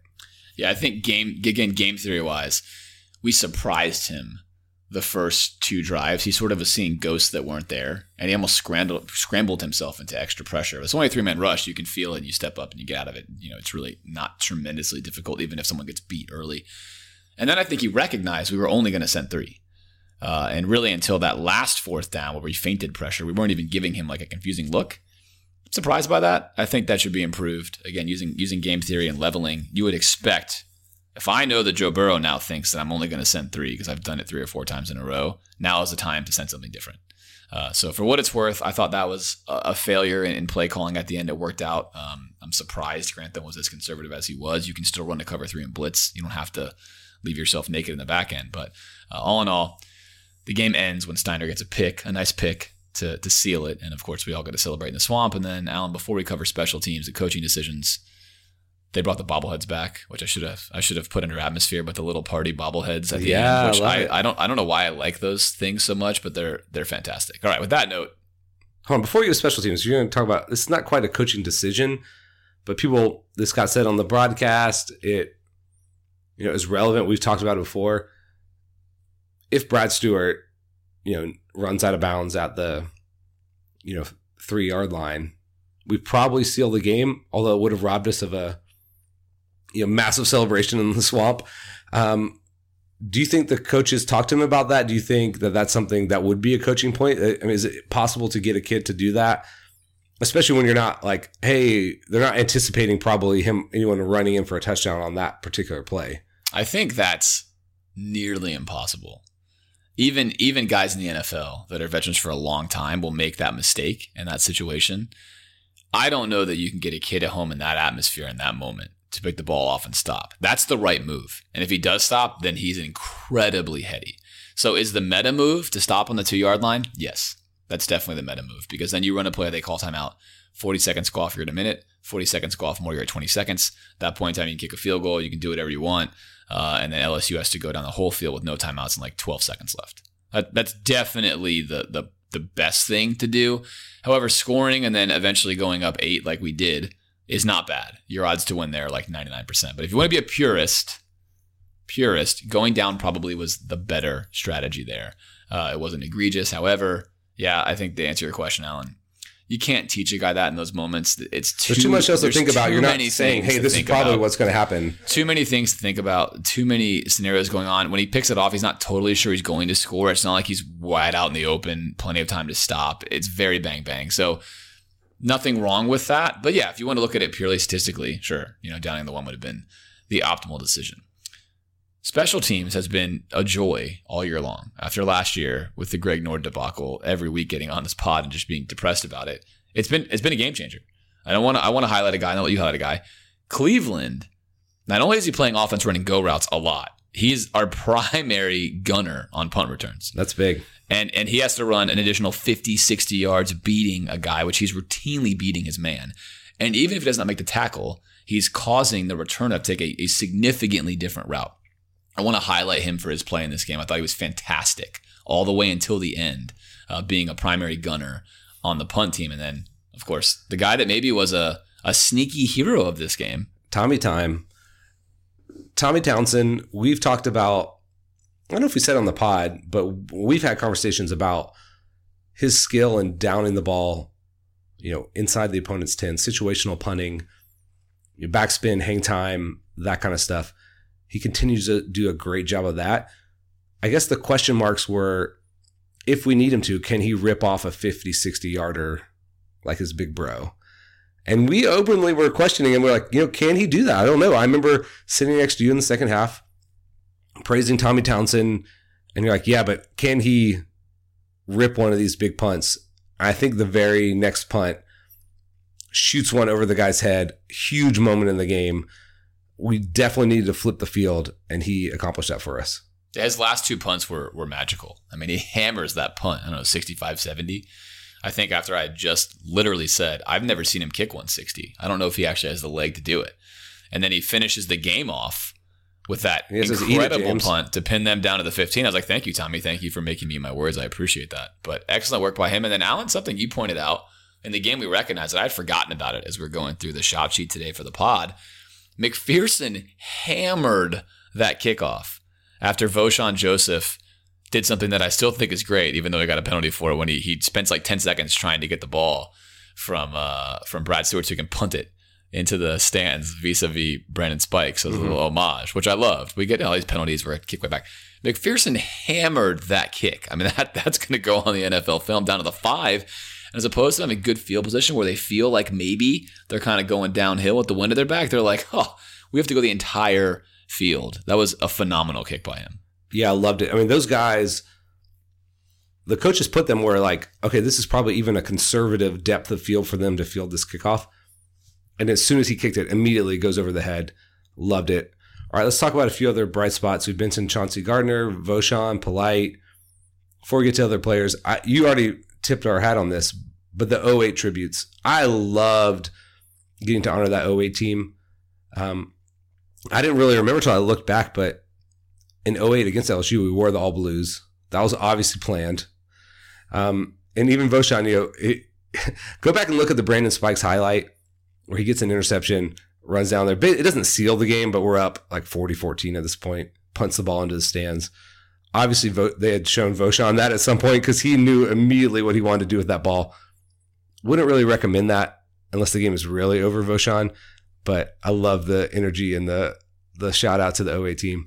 Speaker 7: Yeah, I think game again, game theory wise, we surprised him the first two drives. He sort of was seeing ghosts that weren't there, and he almost scrambled scrambled himself into extra pressure. It's only a three man rush. You can feel it, and you step up and you get out of it. You know, it's really not tremendously difficult, even if someone gets beat early. And then I think he recognized we were only going to send three. Uh, and really, until that last fourth down where we fainted pressure, we weren't even giving him like a confusing look. I'm Surprised by that? I think that should be improved. Again, using using game theory and leveling, you would expect. If I know that Joe Burrow now thinks that I'm only going to send three because I've done it three or four times in a row, now is the time to send something different. Uh, so for what it's worth, I thought that was a, failure in, play calling at the end. It worked out. Um, I'm surprised Grantham was as conservative as he was. You can still run the cover three and blitz. You don't have to leave yourself naked in the back end. But uh, all in all, the game ends when Stiner gets a pick, a nice pick to to seal it, and of course we all get to celebrate in the swamp. And then Alan, before we cover special teams, the coaching decisions, they brought the bobbleheads back, which I should have I should have put under atmosphere, but the little party bobbleheads at the
Speaker 6: Yeah,
Speaker 7: end, which
Speaker 6: I
Speaker 7: I. I don't I don't know why I like those things so much, but they're they're fantastic. All right, with that note,
Speaker 6: Hold on, before you go to special teams, you're going to talk about this is not quite a coaching decision, but people, this got said on the broadcast. It, you know, is relevant. We've talked about it before. If Brad Stewart, you know, runs out of bounds at the, you know, three yard line, we probably seal the game. Although it would have robbed us of a, you know, massive celebration in the swamp. Um, do you think the coaches talked to him about that? Do you think that that's something that would be a coaching point? I mean, is it possible to get a kid to do that? Especially when you're not like, hey, they're not anticipating probably him, anyone running in for a touchdown on that particular play.
Speaker 7: I think that's nearly impossible. Even even guys in the NFL that are veterans for a long time will make that mistake in that situation. I don't know that you can get a kid at home in that atmosphere in that moment to pick the ball off and stop. That's the right move. And if he does stop, then he's incredibly heady. So is the meta move to stop on the two yard line? Yes. That's definitely the meta move because then you run a play, they call timeout. 40 seconds go off, you're at a minute. 40 seconds go off more, you're at 20 seconds. At that point in time, you can kick a field goal, you can do whatever you want. Uh, and then LSU has to go down the whole field with no timeouts and like 12 seconds left. That, that's definitely the, the, the best thing to do. However, scoring and then eventually going up eight like we did is not bad. Your odds to win there are like 99%. But if you want to be a purist, purist, going down probably was the better strategy there. Uh, it wasn't egregious. However, yeah, I think to answer your question, Alan, you can't teach a guy that in those moments. It's too,
Speaker 6: There's too much else to think about. You're not saying, hey, this is probably
Speaker 7: about.
Speaker 6: what's going to happen.
Speaker 7: Too many things to think about. Too many scenarios going on. When he picks it off, he's not totally sure he's going to score. It's not like he's wide out in the open, plenty of time to stop. It's very bang bang. So nothing wrong with that. But yeah, if you want to look at it purely statistically, sure, you know, downing the one would have been the optimal decision. Special teams has been a joy all year long. After last year with the Greg Nord debacle, every week getting on this pod and just being depressed about it, it's been it's been a game changer. I don't want to I want to highlight a guy. I'll let you highlight a guy. Cleveland. Not only is he playing offense running go routes a lot, he's our [LAUGHS] primary gunner on punt returns
Speaker 6: That's big.
Speaker 7: and and he has to run an additional 50 60 yards beating a guy which he's routinely beating his man and even if he does not make the tackle he's causing the returner to take a, a significantly different route i want to highlight him for his play in this game i thought he was fantastic all the way until the end uh, being a primary gunner on the punt team and then of course the guy that maybe was a, a sneaky hero of this game
Speaker 6: Tommy time. Tommy Townsend, we've talked about, I don't know if we said on the pod, but we've had conversations about his skill in downing the ball, you know, inside the opponent's 10, situational punting, your backspin, hang time, that kind of stuff. He continues to do a great job of that. I guess the question marks were if we need him to, can he rip off a 50, 60 yarder like his big bro? And we openly were questioning him. We're like, you know, can he do that? I don't know. I remember sitting next to you in the second half, praising Tommy Townsend, and you're like, yeah, but can he rip one of these big punts? I think the very next punt shoots one over the guy's head. Huge moment in the game. We definitely needed to flip the field, and he accomplished that for us.
Speaker 7: His last two punts were were magical. I mean, he [LAUGHS] hammers that punt, I don't know, 65 70. I think after I had just literally said, I've never seen him kick 160. I don't know if he actually has the leg to do it. And then he finishes the game off with that
Speaker 6: He has his eat it,
Speaker 7: incredible punt to pin them down to the 15. I was like, thank you, Tommy. Thank you for making me my words. I appreciate that. But excellent work by him. And then Alan, something you pointed out in the game we recognized that I'd forgotten about it as we are going through the shop sheet today for the pod. McPherson hammered that kickoff after Vosean Joseph did something that I still think is great, even though he got a penalty for it when he he spends like 10 seconds trying to get the ball from uh, from Brad Stewart so he can punt it into the stands vis-a-vis Brandon Spikes as a little homage, which I loved. We get all these penalties where it kick way back. McPherson hammered that kick. I mean, [LAUGHS] that that's going to go on the NFL film down to the five. As opposed to having a good field position where they feel like maybe they're kind of going downhill with the wind at their back, they're like, oh, we have to go the entire field. That was a phenomenal kick by him.
Speaker 6: Yeah, I loved it. I mean, those guys, the coaches put them where like, okay, this is probably even a conservative depth of field for them to field this kickoff. And as soon as he kicked it, immediately goes over the head. Loved it. All right, let's talk about a few other bright spots. We've mentioned Chauncey Gardner, Vosean, Polite. Before we get to other players, I, you already tipped our hat on this, but the 08 tributes. I loved getting to honor that 08 team. Um, I didn't really remember till I looked back, but in 08 against LSU, we wore the all blues. That was obviously planned. Um, and even Vosean, you know, it, [LAUGHS] go back and look at the Brandon Spikes highlight where he gets an interception, runs down there. It doesn't seal the game, but we're up like 40 14 at this point, punts the ball into the stands. Obviously, they had shown Vosean that at some point because he knew immediately what he wanted to do with that ball. Wouldn't really recommend that unless the game is really over Vosean, but I love the energy and the the shout out to the OA team.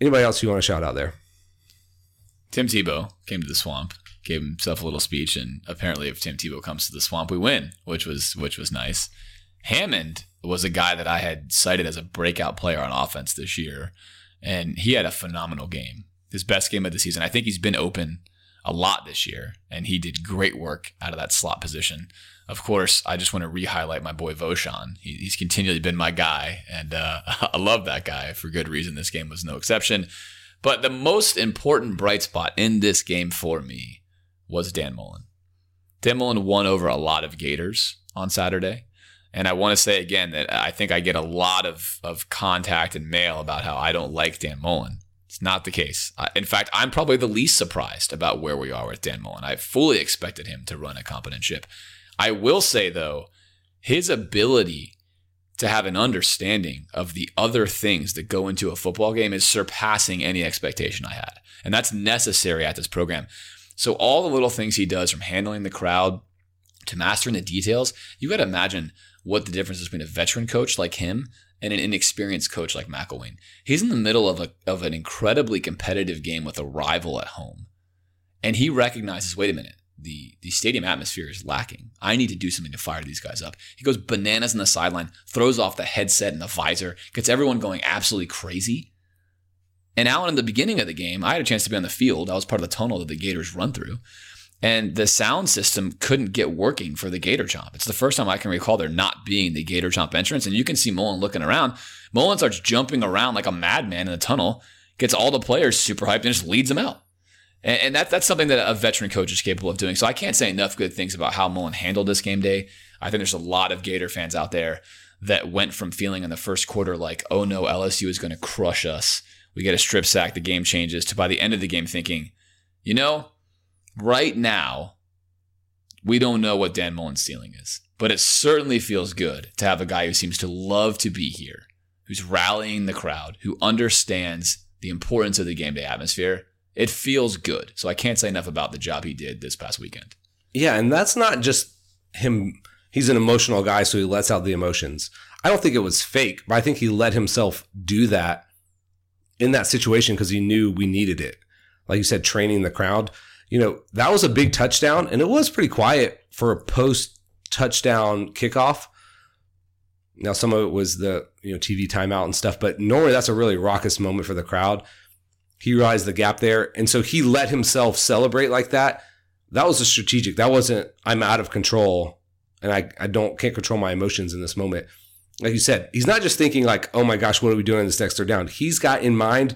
Speaker 6: Anybody else you want to shout out there?
Speaker 7: Tim Tebow came to the swamp, gave himself a little speech, and apparently, if Tim Tebow comes to the swamp, we win, which was which was nice. Hammond was a guy that I had cited as a breakout player on offense this year, and he had a phenomenal game, his best game of the season. I think he's been open a lot this year, and he did great work out of that slot position. Of course, I just want to re-highlight my boy Vosean. He, he's continually been my guy, and uh, [LAUGHS] I love that guy for good reason. This game was no exception. But the most important bright spot in this game for me was Dan Mullen. Dan Mullen won over a lot of Gators on Saturday. And I want to say again that I think I get a lot of, of contact and mail about how I don't like Dan Mullen. It's not the case. In fact, I'm probably the least surprised about where we are with Dan Mullen. I fully expected him to run a competent ship. I will say, though, his ability to have an understanding of the other things that go into a football game is surpassing any expectation I had. And that's necessary at this program. So, all the little things he does from handling the crowd to mastering the details, you got to imagine what the difference is between a veteran coach like him and an inexperienced coach like McElwain. He's in the middle of, a, of an incredibly competitive game with a rival at home. And he recognizes wait a minute, the, the stadium atmosphere is lacking. I need to do something to fire these guys up. He goes bananas on the sideline, throws off the headset and the visor, gets everyone going absolutely crazy. And Alan, in the beginning of the game, I had a chance to be on the field. I was part of the tunnel that the Gators run through. And the sound system couldn't get working for the Gator Chomp. It's the first time I can recall there not being the Gator Chomp entrance. And you can see Mullen looking around. Mullen starts jumping around like a madman in the tunnel, gets all the players super hyped, and just leads them out. And, and that, that's something that a veteran coach is capable of doing. So I can't say enough good things about how Mullen handled this game day. I think there's a lot of Gator fans out there that went from feeling in the first quarter like, oh no, LSU is going to crush us. We get a strip sack, the game changes, to by the end of the game thinking, you know, right now, we don't know what Dan Mullen's ceiling is, but it certainly feels good to have a guy who seems to love to be here, who's rallying the crowd, who understands the importance of the game day atmosphere. It feels good. So I can't say enough about the job he did this past weekend.
Speaker 6: Yeah, and that's not just him. He's an emotional guy, so he lets out the emotions. I don't think it was fake, but I think he let himself do that in that situation because he knew we needed it. Like you said, training the crowd. You know, that was a big touchdown and it was pretty quiet for a post touchdown kickoff. Now, some of it was the you know TV timeout and stuff, but normally that's a really raucous moment for the crowd. He realized the gap there, and so he let himself celebrate like that. That was a strategic. That wasn't I'm out of control and I, I don't can't control my emotions in this moment. Like you said, he's not just thinking like, oh my gosh, what are we doing in this next third down? He's got in mind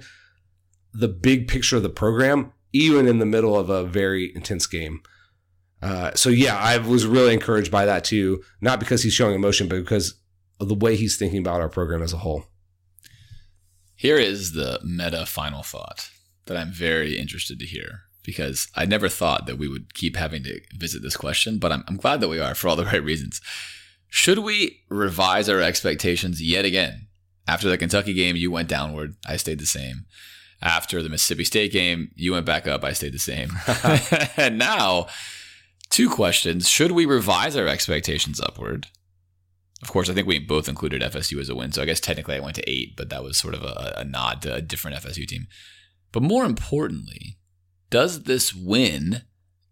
Speaker 6: the big picture of the program, even in the middle of a very intense game. Uh, so yeah, I was really encouraged by that too. Not because he's showing emotion, but because of the way he's thinking about our program as a whole.
Speaker 7: Here is the meta final thought that I'm very interested to hear because I never thought that we would keep having to visit this question, but I'm, I'm glad that we are for all the [LAUGHS] right reasons. Should we revise our expectations yet again? After the Kentucky game, you went downward. I stayed the same. After the Mississippi State game, you went back up. I stayed the same. and [LAUGHS] [LAUGHS] now, two questions. Should we revise our expectations upward? Of course, I think we both included FSU as a win. So I guess technically I went to eight, but that was sort of a, a nod to a different FSU team. But more importantly, does this win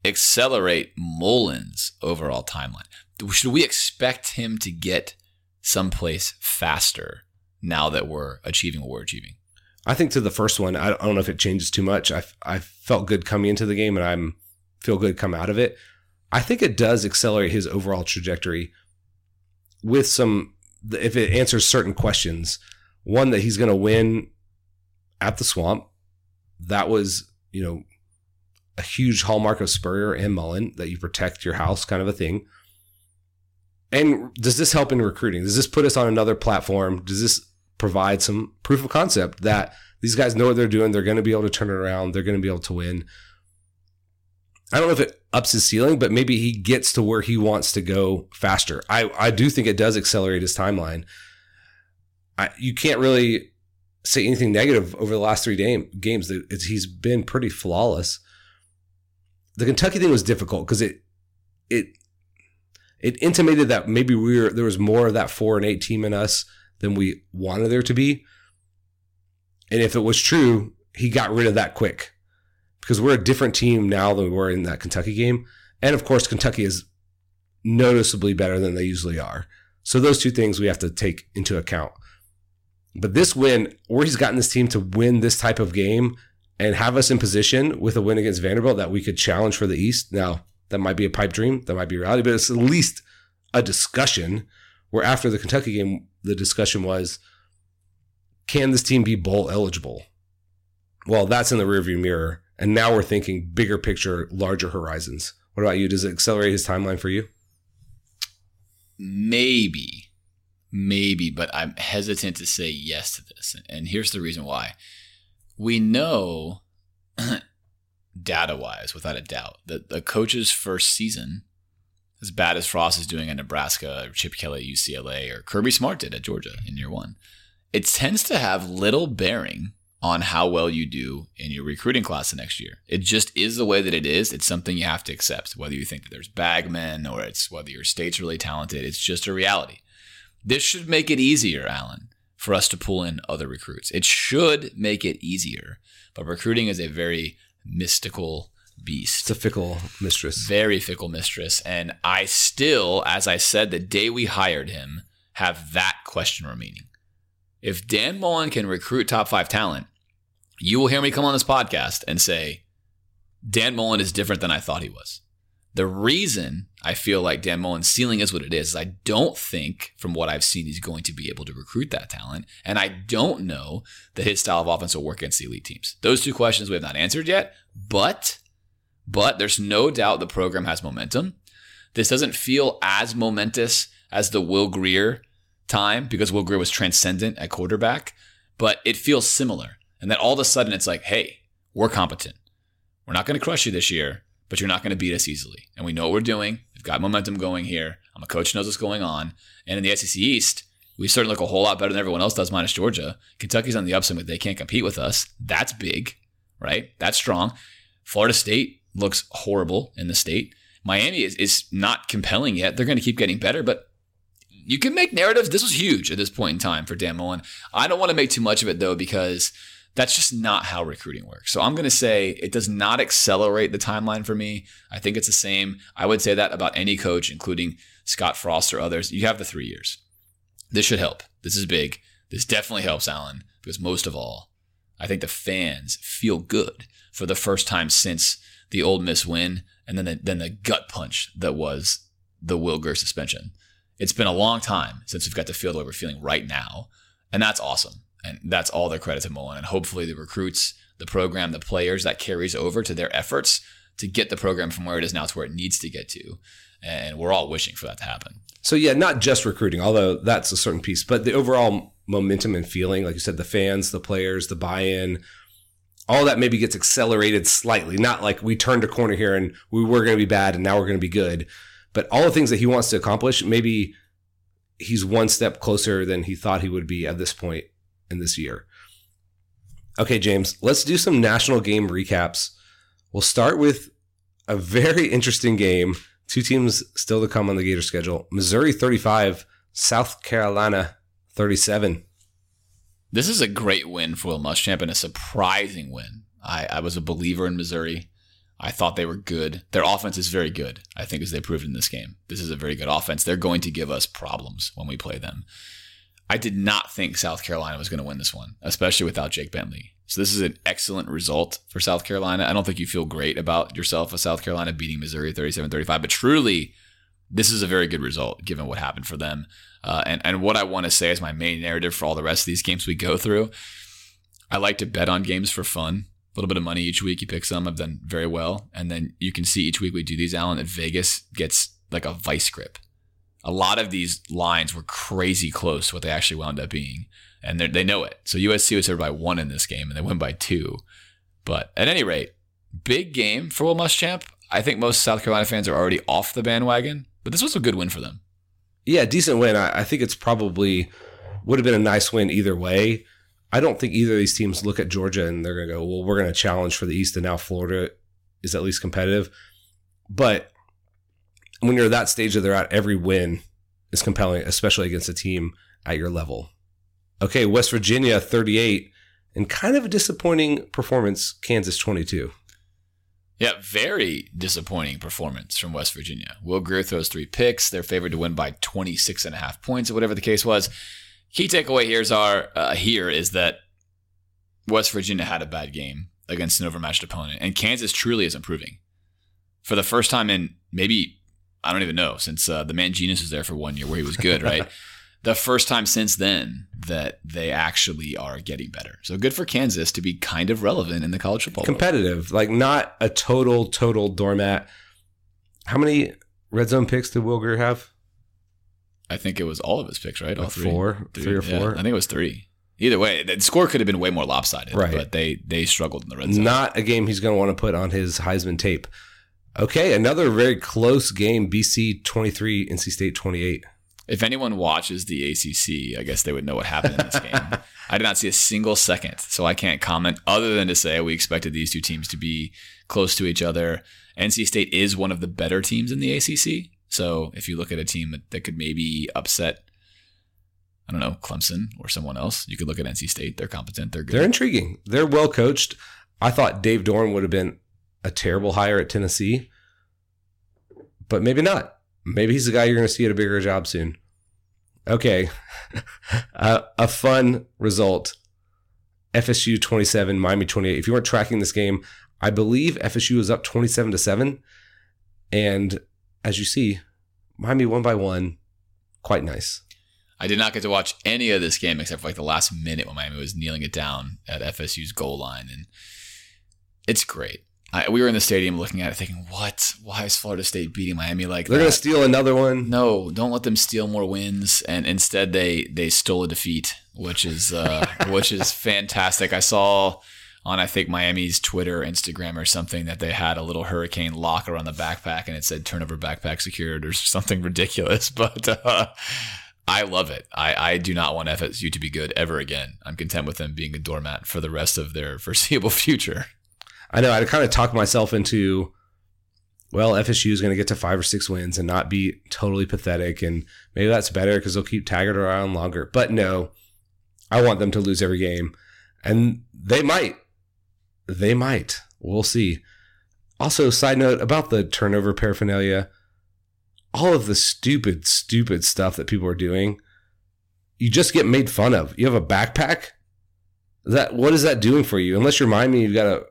Speaker 7: accelerate Mullen's overall timeline? Should we expect him to get someplace faster now that we're achieving what we're achieving?
Speaker 6: I think to the first one, I don't know if it changes too much. I, I felt good coming into the game and I'm feel good come out of it. I think it does accelerate his overall trajectory with some, if it answers certain questions. One, that he's going to win at the swamp. That was, you know, a huge hallmark of Spurrier and Mullen that you protect your house, kind of a thing. And does this help in recruiting? Does this put us on another platform? Does this provide some proof of concept that these guys know what they're doing? They're going to be able to turn it around. They're going to be able to win. I don't know if it ups his ceiling, but maybe he gets to where he wants to go faster. I, I do think it does accelerate his timeline. I, you can't really say anything negative over the last three game, games. It's, he's been pretty flawless the Kentucky thing was difficult because it it it intimated that maybe we were there was more of that four and eight team in us than we wanted there to be. And if it was true, he got rid of that quick because we're a different team now than we were in that Kentucky game. And of course, Kentucky is noticeably better than they usually are. So those two things we have to take into account. But this win, where he's gotten this team to win this type of game and have us in position with a win against Vanderbilt that we could challenge for the East. Now, that might be a pipe dream, that might be reality, but it's at least a discussion where after the Kentucky game, the discussion was can this team be bowl eligible? Well, that's in the rearview mirror. And now we're thinking bigger picture, larger horizons. What about you? Does it accelerate his timeline for you?
Speaker 7: Maybe. Maybe, but I'm hesitant to say yes to this. And here's the reason why we know [CLEARS THROAT] data wise, without a doubt, that the coach's first season, as bad as Frost is doing at Nebraska, or Chip Kelly at UCLA, or Kirby Smart did at Georgia in year one, it tends to have little bearing on how well you do in your recruiting class the next year. It just is the way that it is. It's something you have to accept, whether you think that there's bagmen or it's whether your state's really talented. It's just a reality. This should make it easier, Alan, for us to pull in other recruits. It should make it easier, but recruiting is a very mystical beast.
Speaker 6: It's a fickle mistress.
Speaker 7: Very fickle mistress. And I still, as I said the day we hired him, have that question remaining. If Dan Mullen can recruit top five talent, you will hear me come on this podcast and say, Dan Mullen is different than I thought he was. The reason I feel like Dan Mullen's ceiling is what it is, is I don't think, from what I've seen, he's going to be able to recruit that talent. And I don't know that his style of offense will work against the elite teams. Those two questions we have not answered yet, but but there's no doubt the program has momentum. This doesn't feel as momentous as the Will Grier time because Will Grier was transcendent at quarterback, but it feels similar. And then all of a sudden it's like, hey, we're competent. We're not going to crush you this year, but you're not going to beat us easily. And we know what we're doing. We've got momentum going here. I'm a coach knows what's going on. And in the SEC East, we certainly look a whole lot better than everyone else does, minus Georgia. Kentucky's on the upswing, but they can't compete with us. That's big, right? That's strong. Florida State looks horrible in the state. Miami is, is not compelling yet. They're going to keep getting better, but you can make narratives. This was huge at this point in time for Dan Mullen. I don't want to make too much of it though, because That's just not how recruiting works. So I'm going to say it does not accelerate the timeline for me. I think it's the same. I would say that about any coach, including Scott Frost or others. You have the three years. This should help. This is big. This definitely helps Alan because most of all, I think the fans feel good for the first time since the Ole Miss win and then the, then the gut punch that was the Will Grier suspension. It's been a long time since we've got to feel the way we're feeling right now. And that's awesome. And that's all their credit to Mullen. And hopefully the recruits, the program, the players that carries over to their efforts to get the program from where it is now to where it needs to get to. And we're all wishing for that to happen.
Speaker 6: So yeah, not just recruiting, although that's a certain piece, but the overall momentum and feeling, like you said, the fans, the players, the buy-in, all that maybe gets accelerated slightly. Not like we turned a corner here and we were going to be bad and now we're going to be good, but all the things that he wants to accomplish, maybe he's one step closer than he thought he would be at this point in this year. Okay, James, let's do some national game recaps. We'll start with a very interesting game. Two teams still to come on the Gator schedule Missouri 35, South Carolina 37.
Speaker 7: This is a great win for Will Muschamp and a surprising win. I, I was a believer in Missouri. I thought they were good. Their offense is very good, I think, as they proved in this game. This is a very good offense. They're going to give us problems when we play them. I did not think South Carolina was going to win this one, especially without Jake Bentley. So this is an excellent result for South Carolina. I don't think you feel great about yourself with South Carolina beating Missouri 37-35, but truly, this is a very good result given what happened for them. Uh, and, and what I want to say is my main narrative for all the rest of these games we go through. I like to bet on games for fun. A little bit of money each week. You pick some. I've done very well. And then you can see each week we do these, Alan, that Vegas gets like a vice grip a lot of these lines were crazy close to what they actually wound up being. And they know it. So USC was over by one in this game and they win by two. But at any rate, big game for Will Muschamp. I think most South Carolina fans are already off the bandwagon, but this was a good win for them.
Speaker 6: Yeah, decent win. I, I think it's probably would have been a nice win either way. I don't think either of these teams look at Georgia and they're going to go, well, we're going to challenge for the East, and now Florida is at least competitive. But when you're at that stage that they're at, every win is compelling, especially against a team at your level. Okay, West Virginia 38, and kind of a disappointing performance, Kansas 22.
Speaker 7: Yeah, very disappointing performance from West Virginia. Will Grier throws three picks. They're favored to win by 26 and a half points, or whatever the case was. Key takeaway here's our, uh, here is that West Virginia had a bad game against an overmatched opponent, and Kansas truly is improving. For the first time in maybe I don't even know since uh, the genius was there for one year where he was good, right? [LAUGHS] the first time since then that they actually are getting better. So good for Kansas to be kind of relevant in the college football.
Speaker 6: Competitive, like not a total, total doormat. How many red zone picks did Will Grier have?
Speaker 7: I think it was all of his picks, right?
Speaker 6: All like three. Four, three, three or four.
Speaker 7: Yeah, I think it was three. Either way, the score could have been way more lopsided, right? But they they struggled in the red zone.
Speaker 6: Not a game he's going to want to put on his Heisman tape. Okay, another very close game. BC 23, NC State 28.
Speaker 7: If anyone watches the ACC, I guess they would know what happened in this [LAUGHS] game. I did not see a single second, so I can't comment other than to say we expected these two teams to be close to each other. NC State is one of the better teams in the ACC. So if you look at a team that could maybe upset, I don't know, Clemson or someone else, you could look at NC State. They're competent. They're good.
Speaker 6: They're intriguing. They're well coached. I thought Dave Doeren would have been a terrible hire at Tennessee, but maybe not. Maybe he's the guy you're going to see at a bigger job soon. Okay, [LAUGHS] uh, a fun result. FSU 27, Miami 28. If you weren't tracking this game, I believe FSU was up 27 to 7. And as you see, Miami won by one. Quite nice.
Speaker 7: I did not get to watch any of this game except for like the last minute when Miami was kneeling it down at FSU's goal line. And it's great. I, we were in the stadium looking at it, thinking, "What? Why is Florida State beating Miami like that?
Speaker 6: They're
Speaker 7: that?
Speaker 6: gonna steal another one.
Speaker 7: No, don't let them steal more wins." And instead, they they stole a defeat, which is uh, [LAUGHS] which is fantastic. I saw on I think Miami's Twitter, Instagram, or something that they had a little hurricane locker on the backpack, and it said "turnover backpack secured" or something [LAUGHS] ridiculous. But uh, I love it. I, I do not want FSU to be good ever again. I'm content with them being a doormat for the rest of their foreseeable [LAUGHS] future.
Speaker 6: I know I kind of talked myself into, well, FSU is going to get to five or six wins and not be totally pathetic. And maybe that's better because they'll keep Taggart around longer. But no, I want them to lose every game. And they might. They might. We'll see. Also, side note about the turnover paraphernalia, all of the stupid, stupid stuff that people are doing, you just get made fun of. You have a backpack. That what is that doing for you? Unless you're Miami, you've got a,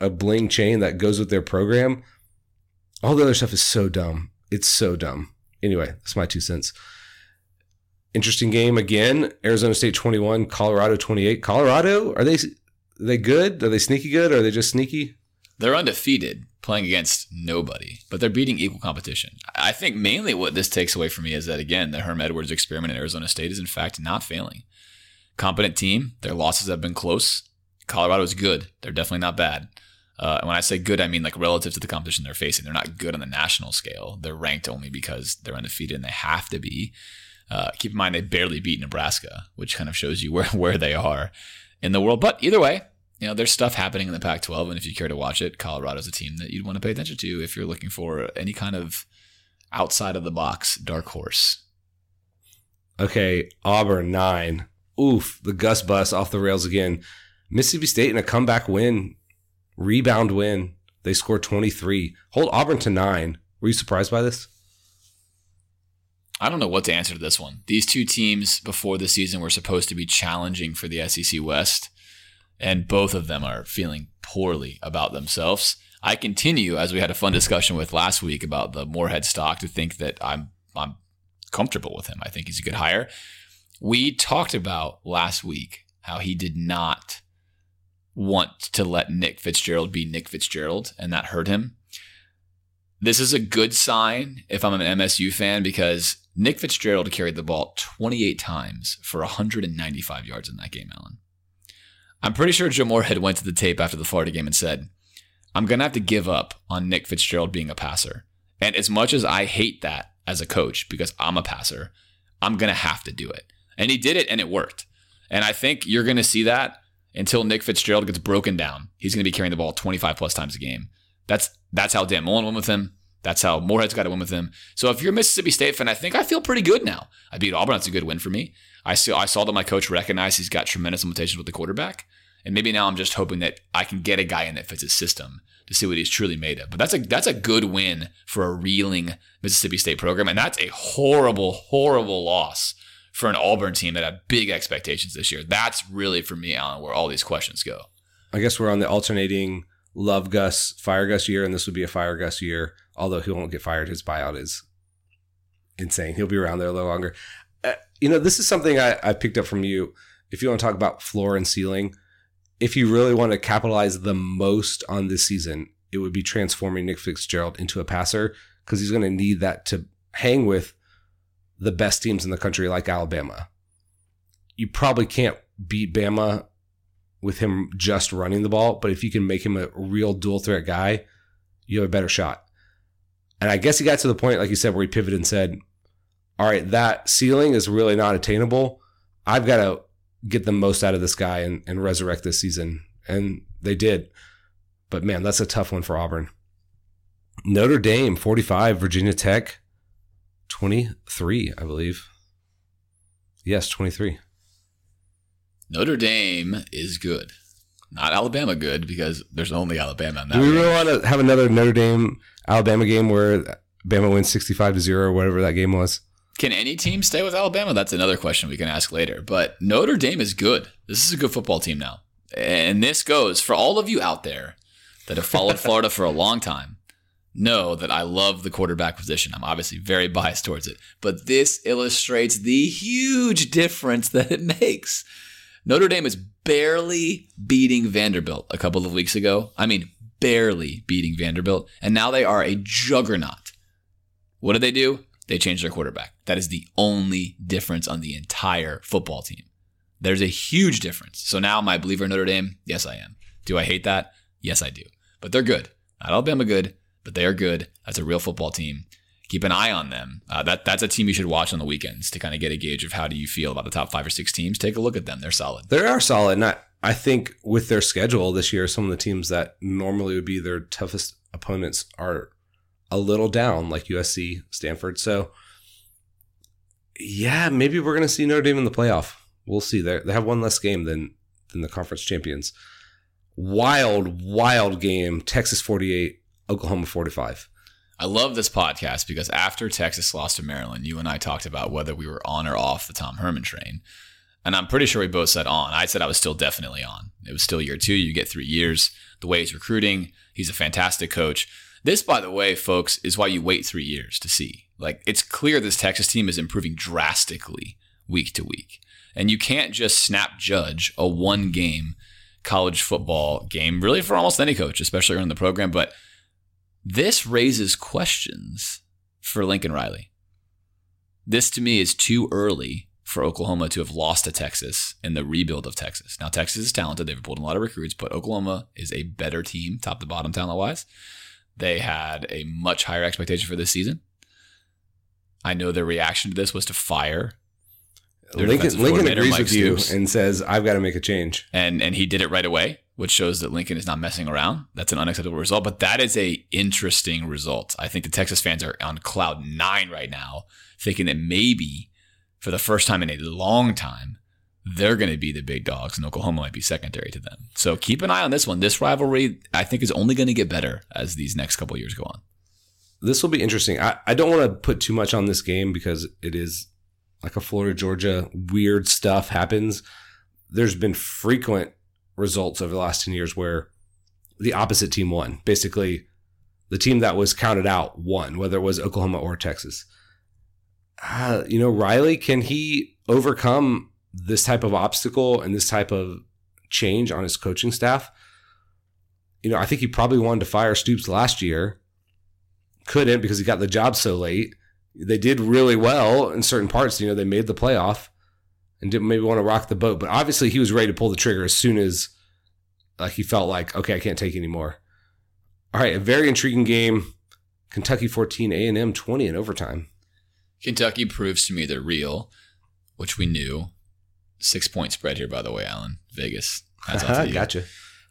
Speaker 6: a bling chain that goes with their program. All the other stuff is so dumb. It's so dumb. Anyway, that's my two cents. Interesting game again. Arizona State 21, Colorado 28. Colorado, are they are they good? Are they sneaky good or are they just sneaky?
Speaker 7: They're undefeated playing against nobody, but they're beating equal competition. I think mainly what this takes away from me is that, again, the Herm Edwards experiment at Arizona State is, in fact, not failing. Competent team, their losses have been close. Colorado's good. They're definitely not bad. Uh, and when I say good, I mean like relative to the competition they're facing. They're not good on the national scale. They're ranked only because they're undefeated and they have to be. Uh, keep in mind they barely beat Nebraska, which kind of shows you where, [LAUGHS] where they are in the world. But either way, you know, there's stuff happening in the Pac 12. And if you care to watch it, Colorado's a team that you'd want to pay attention to if you're looking for any kind of outside of the box dark horse.
Speaker 6: Okay, Auburn nine. Oof, the Gus bus off the rails again. Mississippi State in a comeback win, rebound win. They score 23. Hold Auburn to nine. Were you surprised by this?
Speaker 7: I don't know what to answer to this one. These two teams before the season were supposed to be challenging for the SEC West and both of them are feeling poorly about themselves. I continue, as we had a fun discussion with last week about the Moorhead stock, to think that I'm I'm comfortable with him. I think he's a good hire. We talked about last week how he did not want to let Nick Fitzgerald be Nick Fitzgerald, and that hurt him. This is a good sign if I'm an MSU fan because Nick Fitzgerald carried the ball 28 times for 195 yards in that game, Alan. I'm pretty sure Joe Moorhead went to the tape after the Florida game and said, I'm going to have to give up on Nick Fitzgerald being a passer. And as much as I hate that as a coach because I'm a passer, I'm going to have to do it. And he did it and it worked. And I think you're going to see that until Nick Fitzgerald gets broken down. He's going to be carrying the ball 25 plus times a game. That's that's how Dan Mullen went with him. That's how Moorhead's got to win with him. So if you're a Mississippi State fan, I think I feel pretty good now. I beat Auburn. That's a good win for me. I saw I saw that my coach recognized he's got tremendous limitations with the quarterback, and maybe now I'm just hoping that I can get a guy in that fits his system to see what he's truly made of. But that's a that's a good win for a reeling Mississippi State program, and that's a horrible, horrible loss for an Auburn team that had big expectations this year. That's really for me, Alan, where all these questions go.
Speaker 6: I guess we're on the alternating love Gus, fire Gus year, and this would be a fire Gus year. Although he won't get fired, his buyout is insane. He'll be around there a little longer. Uh, you know, this is something I, I picked up from you. If you want to talk about floor and ceiling, if you really want to capitalize the most on this season, it would be transforming Nick Fitzgerald into a passer because he's going to need that to hang with the best teams in the country like Alabama. You probably can't beat Bama with him just running the ball, but if you can make him a real dual threat guy, you have a better shot. And I guess he got to the point, like you said, where he pivoted and said, All right, that ceiling is really not attainable. I've got to get the most out of this guy and, and resurrect this season. And they did. But man, that's a tough one for Auburn. Notre Dame, 45, Virginia Tech, 23, I believe. Yes, 23.
Speaker 7: Notre Dame is good. Not Alabama good because there's only Alabama in that.
Speaker 6: Do we really want to have another Notre Dame Alabama game where Bama wins 65 to 0 or whatever that game was?
Speaker 7: Can any team stay with Alabama? That's another question we can ask later. But Notre Dame is good. This is a good football team now. And this goes for all of you out there that have followed [LAUGHS] Florida for a long time. Know that I love the quarterback position. I'm obviously very biased towards it, but this illustrates the huge difference that it [LAUGHS] makes. Notre Dame is barely beating Vanderbilt a couple of weeks ago. I mean, barely beating Vanderbilt, and now they are a juggernaut. What did they do? They changed their quarterback. That is the only difference on the entire football team. There's a huge difference. So now, am I a believer in Notre Dame? Yes, I am. Do I hate that? Yes, I do. But they're good. Not Alabama good, but they are good. That's a real football team. Keep an eye on them. Uh, that that's a team you should watch on the weekends to kind of get a gauge of how do you feel about the top five or six teams. Take a look at them. They're solid.
Speaker 6: They are solid. And I, I think with their schedule this year, some of the teams that normally would be their toughest opponents are a little down, like USC, Stanford. So, yeah, maybe we're going to see Notre Dame in the playoff. We'll see. They they have one less game than than the conference champions. Wild, wild game. Texas 48, Oklahoma 45.
Speaker 7: I love this podcast because after Texas lost to Maryland, you and I talked about whether we were on or off the Tom Herman train. And I'm pretty sure we both said on. I said I was still definitely on. It was still year two. You get three years. The way he's recruiting, he's a fantastic coach. This, by the way, folks, is why you wait three years to see. Like, it's clear this Texas team is improving drastically week to week. And you can't just snap judge a one game college football game, really, for almost any coach, especially in the program. But this raises questions for Lincoln Riley. This to me is too early for Oklahoma to have lost to Texas in the rebuild of Texas. Now, Texas is talented. They've pulled in a lot of recruits, but Oklahoma is a better team, top to bottom, talent wise. They had a much higher expectation for this season. I know their reaction to this was to fire
Speaker 6: Lincoln, Lincoln agrees Mike with Stoops. you and says, I've got to make a change.
Speaker 7: And and he did it right away, which shows that Lincoln is not messing around. That's an unacceptable result, but that is a interesting result. I think the Texas fans are on cloud nine right now, thinking that maybe for the first time in a long time, they're going to be the big dogs and Oklahoma might be secondary to them. So keep an eye on this one. This rivalry, I think, is only going to get better as these next couple years go on.
Speaker 6: This will be interesting. I, I don't want to put too much on this game because it is like a Florida Georgia weird stuff happens, there's been frequent results over the last 10 years where the opposite team won. Basically, the team that was counted out won, whether it was Oklahoma or Texas. Uh, you know, Riley, can he overcome this type of obstacle and this type of change on his coaching staff? You know, I think he probably wanted to fire Stoops last year. Couldn't because he got the job so late they did really well in certain parts. You know, they made the playoff and didn't maybe want to rock the boat, but obviously he was ready to pull the trigger as soon as like he felt like, okay, I can't take anymore. All right, a very intriguing game. Kentucky 14, A&M 20 in overtime.
Speaker 7: Kentucky proves to me they're real, which we knew. Six point spread here, by the way, Alan. Vegas. [LAUGHS]
Speaker 6: That's gotcha.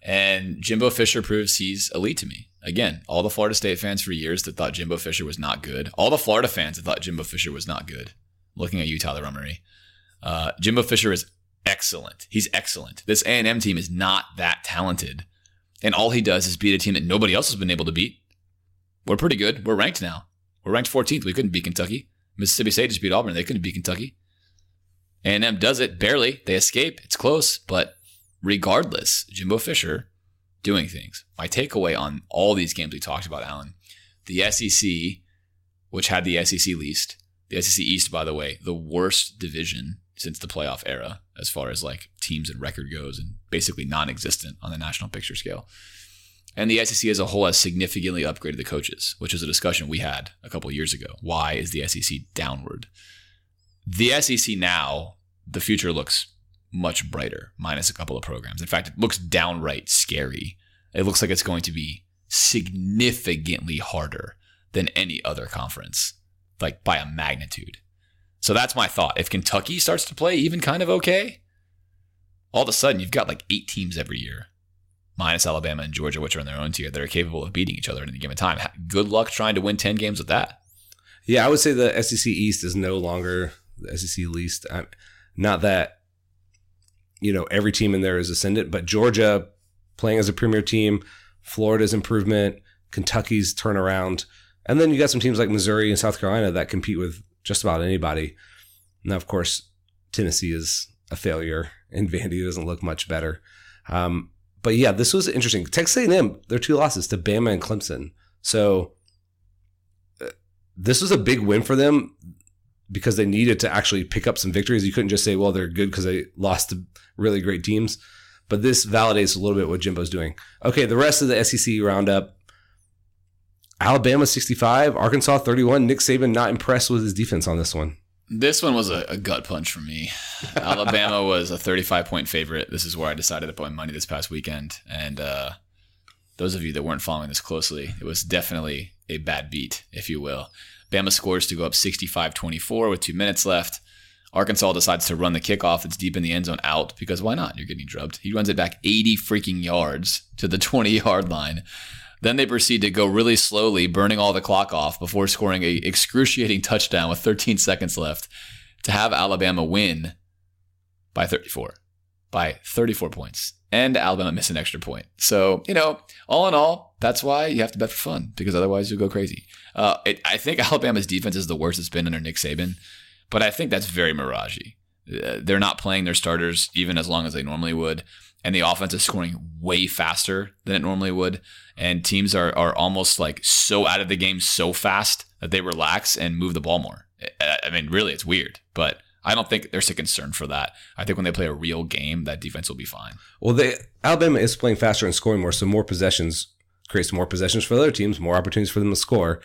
Speaker 7: And Jimbo Fisher proves he's elite to me. Again, all the Florida State fans for years that thought Jimbo Fisher was not good. All the Florida fans that thought Jimbo Fisher was not good. Looking at you, Tyler Rummery. Uh, Jimbo Fisher is excellent. He's excellent. This A&M team is not that talented. And all he does is beat a team that nobody else has been able to beat. We're pretty good. We're ranked now. We're ranked 14th. We couldn't beat Kentucky. Mississippi State just beat Auburn. They couldn't beat Kentucky. A&M does it barely. They escape. It's close. But regardless, Jimbo Fisher doing things. My takeaway on all these games we talked about, Alan, the SEC, which had the SEC least, the SEC East, by the way, the worst division since the playoff era as far as like teams and record goes, and basically non-existent on the national picture scale. And the SEC as a whole has significantly upgraded the coaches, which is a discussion we had a couple years ago. Why is the SEC downward? The SEC now, the future looks much brighter, minus a couple of programs. In fact, it looks downright scary. It looks like it's going to be significantly harder than any other conference, like by a magnitude. So that's my thought. If Kentucky starts to play even kind of okay, all of a sudden you've got like eight teams every year, minus Alabama and Georgia, which are in their own tier, that are capable of beating each other at any given time. Good luck trying to win 10 games with that.
Speaker 6: Yeah, I would say the SEC East is no longer the SEC least. I'm, not that you know every team in there is ascendant, but Georgia playing as a premier team, Florida's improvement, Kentucky's turnaround, and then you got some teams like Missouri and South Carolina that compete with just about anybody. Now, of course, Tennessee is a failure, [LAUGHS] and Vandy doesn't look much better. Um, but yeah, this was interesting. Texas A&M, their two losses to Bama and Clemson. So uh, this was a big win for them because they needed to actually pick up some victories. You couldn't just say, well, they're good because they lost to really great teams. But this validates a little bit what Jimbo's doing. Okay, the rest of the SEC roundup Alabama 65, Arkansas 31. Nick Saban not impressed with his defense on this one.
Speaker 7: This one was a, a gut punch for me. [LAUGHS] Alabama was a 35 point favorite. This is where I decided to put my money this past weekend. And uh, those of you that weren't following this closely, it was definitely a bad beat, if you will. Bama scores to go up 65 24 with two minutes left. Arkansas decides to run the kickoff. It's deep in the end zone out because why not? You're getting drubbed. He runs it back 80 freaking yards to the [LAUGHS] 20 yard line. Then they proceed to go really slowly, burning all the clock off before scoring a excruciating touchdown with 13 seconds left to have Alabama win by 34. By 34 points, and Alabama missed an extra point. So, you know, all in all, that's why you have to bet for fun because otherwise you'll go crazy. Uh, it, I think [LAUGHS] Alabama's defense is the worst it's been under Nick Saban, but I think that's very miragey. Uh, they're not playing their starters even as long as they normally would, and the offense is scoring way faster than it normally would, and teams are are almost like so out of the game so fast that they relax and move the ball more. I, I mean, really, it's weird, but I don't think there's a concern for that. I think when they play a real game, that defense will be fine.
Speaker 6: Well, they Alabama is playing faster and scoring more, so more possessions creates more possessions for other teams, more opportunities for them to score.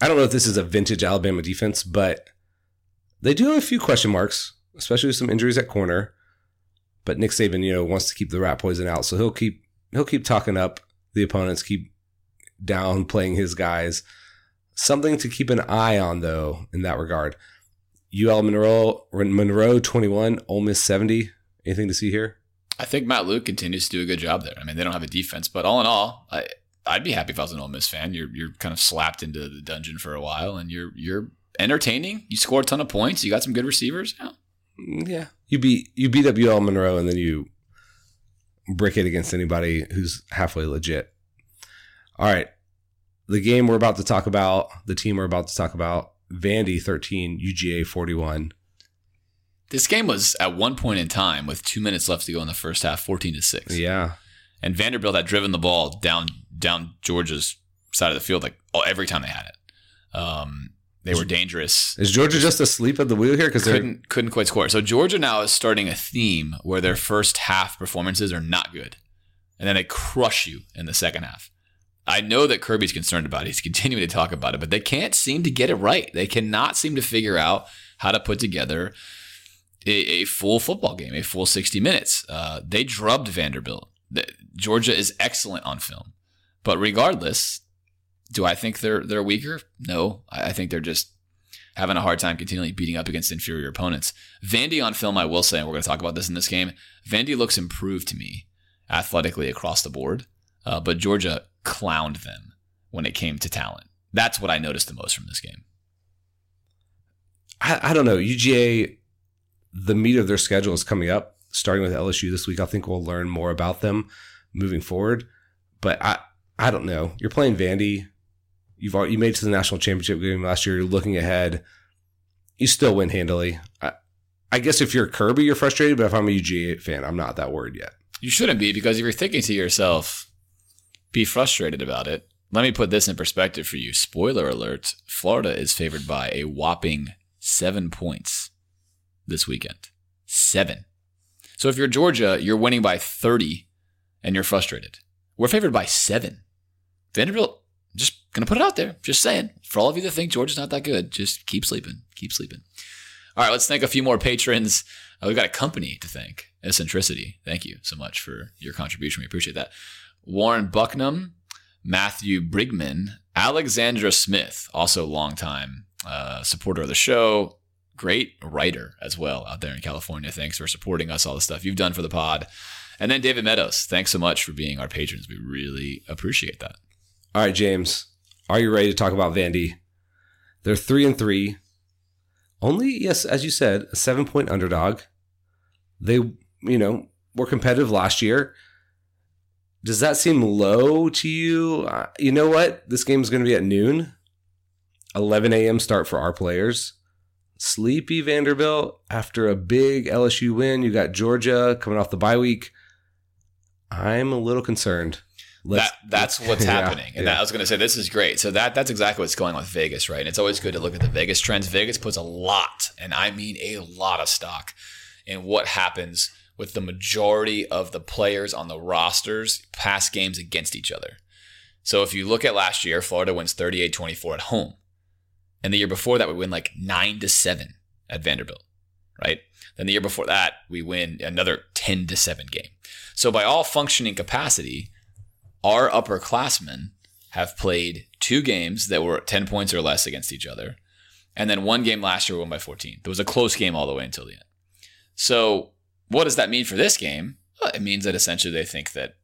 Speaker 6: I don't know if this is a vintage Alabama defense, but they do have a few question marks, especially with some injuries at corner. But Nick Saban, you know, wants to keep the rat poison out, so he'll keep he'll keep talking up the opponents, keep down playing his guys. Something to keep an eye on, though, in that regard. UL Monroe, Monroe 21, Ole Miss 70. Anything to see here?
Speaker 7: I think Matt Luke continues to do a good job there. I mean, they don't have a defense, but all in all, I, I'd be happy if I was an Ole Miss fan. You're you're kind of slapped into the dungeon for a while, and you're you're entertaining. You score a ton of points. You got some good receivers. Yeah,
Speaker 6: Mm, Yeah. You beat you beat up UL Monroe and then you brick it against anybody who's halfway legit. All right. The game we're about to talk about, the team we're about to talk about, Vandy 13, UGA 41.
Speaker 7: this game was at one point in time with two minutes left to go in the first half, fourteen to six.
Speaker 6: Yeah.
Speaker 7: and Vanderbilt had driven the ball down down Georgia's side of the field like oh, every time they had it. Um, they were dangerous.
Speaker 6: Is Georgia just asleep at the wheel here? Because
Speaker 7: Couldn't couldn't quite score. So Georgia now is starting a theme where their first half performances are not good, and then they crush you in the second half. I know that Kirby's concerned about it. He's [LAUGHS] continuing to talk about it, but they can't seem to get it right. They cannot seem to figure out how to put together a, a full football game, a full 60 minutes. Uh, they drubbed Vanderbilt. The- Georgia is excellent on film, but regardless, do I think they're they're weaker? No, I I think they're just having a hard time continually beating up against inferior opponents. Vandy on film, I will say, and we're going to talk about this in this game. Vandy looks improved to me athletically across the board, uh, but Georgia clowned them when it came to talent. That's what I noticed the most from this game.
Speaker 6: I, I don't know. UGA, the meat of their schedule is coming up, starting with LSU this week. I think we'll learn more about them moving forward. But I, I don't know. You're playing Vandy. You've already, you made it to the national championship game last year. You're looking ahead. You still win handily. I, I guess if you're Kirby, you're frustrated. But if I'm a UGA fan, I'm not that worried yet.
Speaker 7: You shouldn't be because if you're thinking to yourself, be frustrated about it. Let me put this in perspective for you. Spoiler alert Florida is favored by a whopping seven points this weekend. Seven. So if you're Georgia, you're winning by 30 and you're frustrated. We're favored by seven. Vanderbilt, just going to put it out there. Just saying. For all of you that think Georgia's not that good, just keep sleeping. Keep sleeping. All right, let's thank a few more patrons. Uh, we've got a company to thank, Eccentricity. Thank you so much for your contribution. We appreciate that. Warren Bucknam, Matthew Brigman, Alexandra Smith, also longtime uh, supporter of the show, great writer as well out there in California. Thanks for supporting us, all the stuff you've done for the pod. And then David Meadows, thanks so much for being our patrons. We really appreciate that.
Speaker 6: All right, James, are you ready to talk about Vandy? They're three and three. Only, yes, as you said, a seven point underdog. They, you know, were competitive last year. Does that seem low to you? Uh, you know what? This game is going to be at noon, 11 a.m. start for our players. Sleepy Vanderbilt after a big LSU win. You got Georgia coming off the bye week. I'm a little concerned. Let's-
Speaker 7: that that's [LAUGHS] what's
Speaker 6: Yeah,
Speaker 7: happening. And
Speaker 6: yeah.
Speaker 7: that, I was going to say this is great. So that that's exactly what's going on with Vegas, right? And it's always good to look at the Vegas trends. Vegas puts a lot, and I mean a lot of stock in what happens with the majority of the players on the rosters past games against each other. So if you look at last year, Florida wins 38-24 at home. And the year before that we win like 9 to 7 at Vanderbilt, right? Then the year before that we win another 10 to 7 game. So by all functioning capacity, our upperclassmen have played two games that were 10 points or less against each other. And then one game last year won by 14. There was a close game all the way until the end. So what does that mean for this game? Well, it means that essentially they think that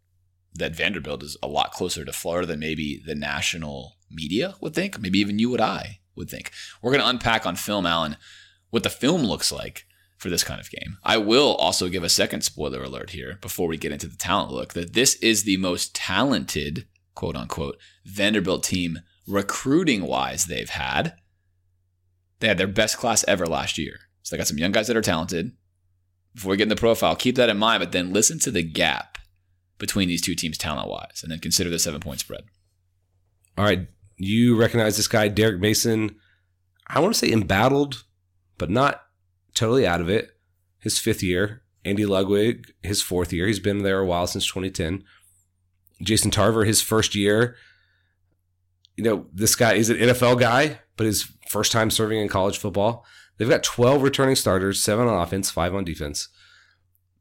Speaker 7: that Vanderbilt is a lot closer to Florida than maybe the national media would think, maybe even you and I would think. We're going to unpack on film, Alan, what the film looks like. for this kind of game. I will also give a second spoiler alert here before we get into the talent look that this is the most talented, quote unquote, Vanderbilt team recruiting wise they've had. They had their best class ever last year. So they got some young guys that are talented. Before we get in the profile, keep that in mind, but then listen to the gap between these two teams talent wise and then consider the seven point spread.
Speaker 6: All right. You recognize this guy, Derek Mason. I want to say embattled, but not totally out of it. His fifth year. Andy Ludwig, his fourth year. He's been there a while since 2010. Jason Tarver, his first year. You know, this guy is an NFL guy, but his first time serving in college football. They've got 12 returning starters, seven on offense, five on defense.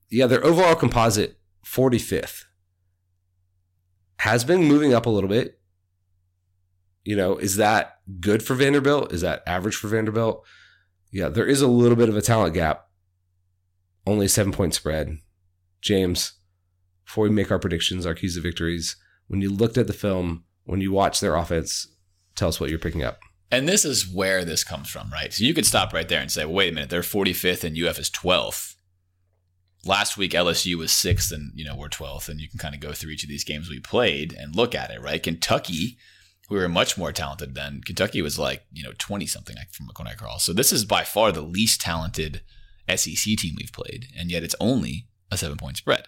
Speaker 6: Yeah, their overall composite, 45th. Has been moving up a little bit. You know, is that good for Vanderbilt? Is that average for Vanderbilt? Yeah, there is a little bit of a talent gap. Only a seven point spread. James, before we make our predictions, our keys to victories, when you looked at the film, when you watched their offense, tell us what you're picking up.
Speaker 7: And this is where this comes from, right? So you could stop right there and say, well, wait a minute, they're 45th and UF is 12th. Last week LSU was sixth and you know we're 12th, and you can kind of go through each of these games we played and look at it, right? Kentucky, we were much more talented than Kentucky was like you know 20 something from what I recall. So this is by far the least talented SEC team we've played, and yet it's only a seven point spread.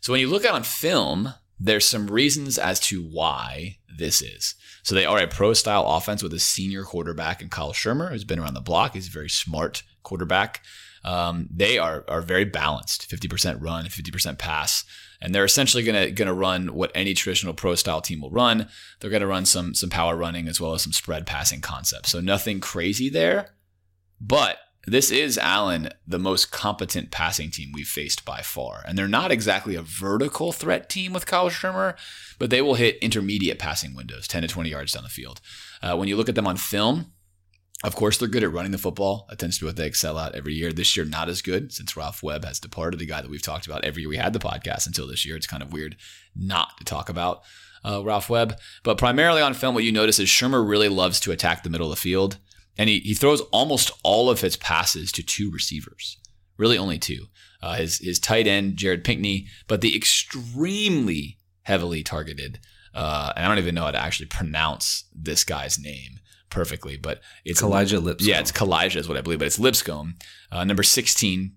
Speaker 7: So when you look at on film, there's some reasons as to why this is. So they are a pro style offense with a senior quarterback in Kyle Shurmur, who's been around the block. He's a very smart quarterback. Um, they are are very balanced, 50% run, 50% pass. And they're essentially gonna gonna run what any traditional pro style team will run. They're gonna run some some power running as well as some spread passing concepts. So nothing crazy there. But this is Alan, the most competent passing team we've faced by far. And they're not exactly a vertical threat team with Kyle Shurmur, but they will hit intermediate passing windows, 10 to 20 yards down the field. Uh, when you look at them on film, of course, they're good at running the football. That tends to be what they excel at every year. This year, not as good since Ralph Webb has departed, the guy that we've talked about every year we had the podcast until this year. It's kind of weird not to talk about uh, Ralph Webb. But primarily on film, what you notice is Shurmur really loves to attack the middle of the field. And he, he throws almost all of his passes to two receivers, really only two. Uh, his, his tight end, Jared Pinkney, but the extremely heavily targeted, uh, and I don't even know how to actually pronounce this guy's name perfectly, but it's
Speaker 6: Elijah Lipscomb.
Speaker 7: Yeah, it's Kalija is what I believe, but it's Lipscomb, uh, number 16,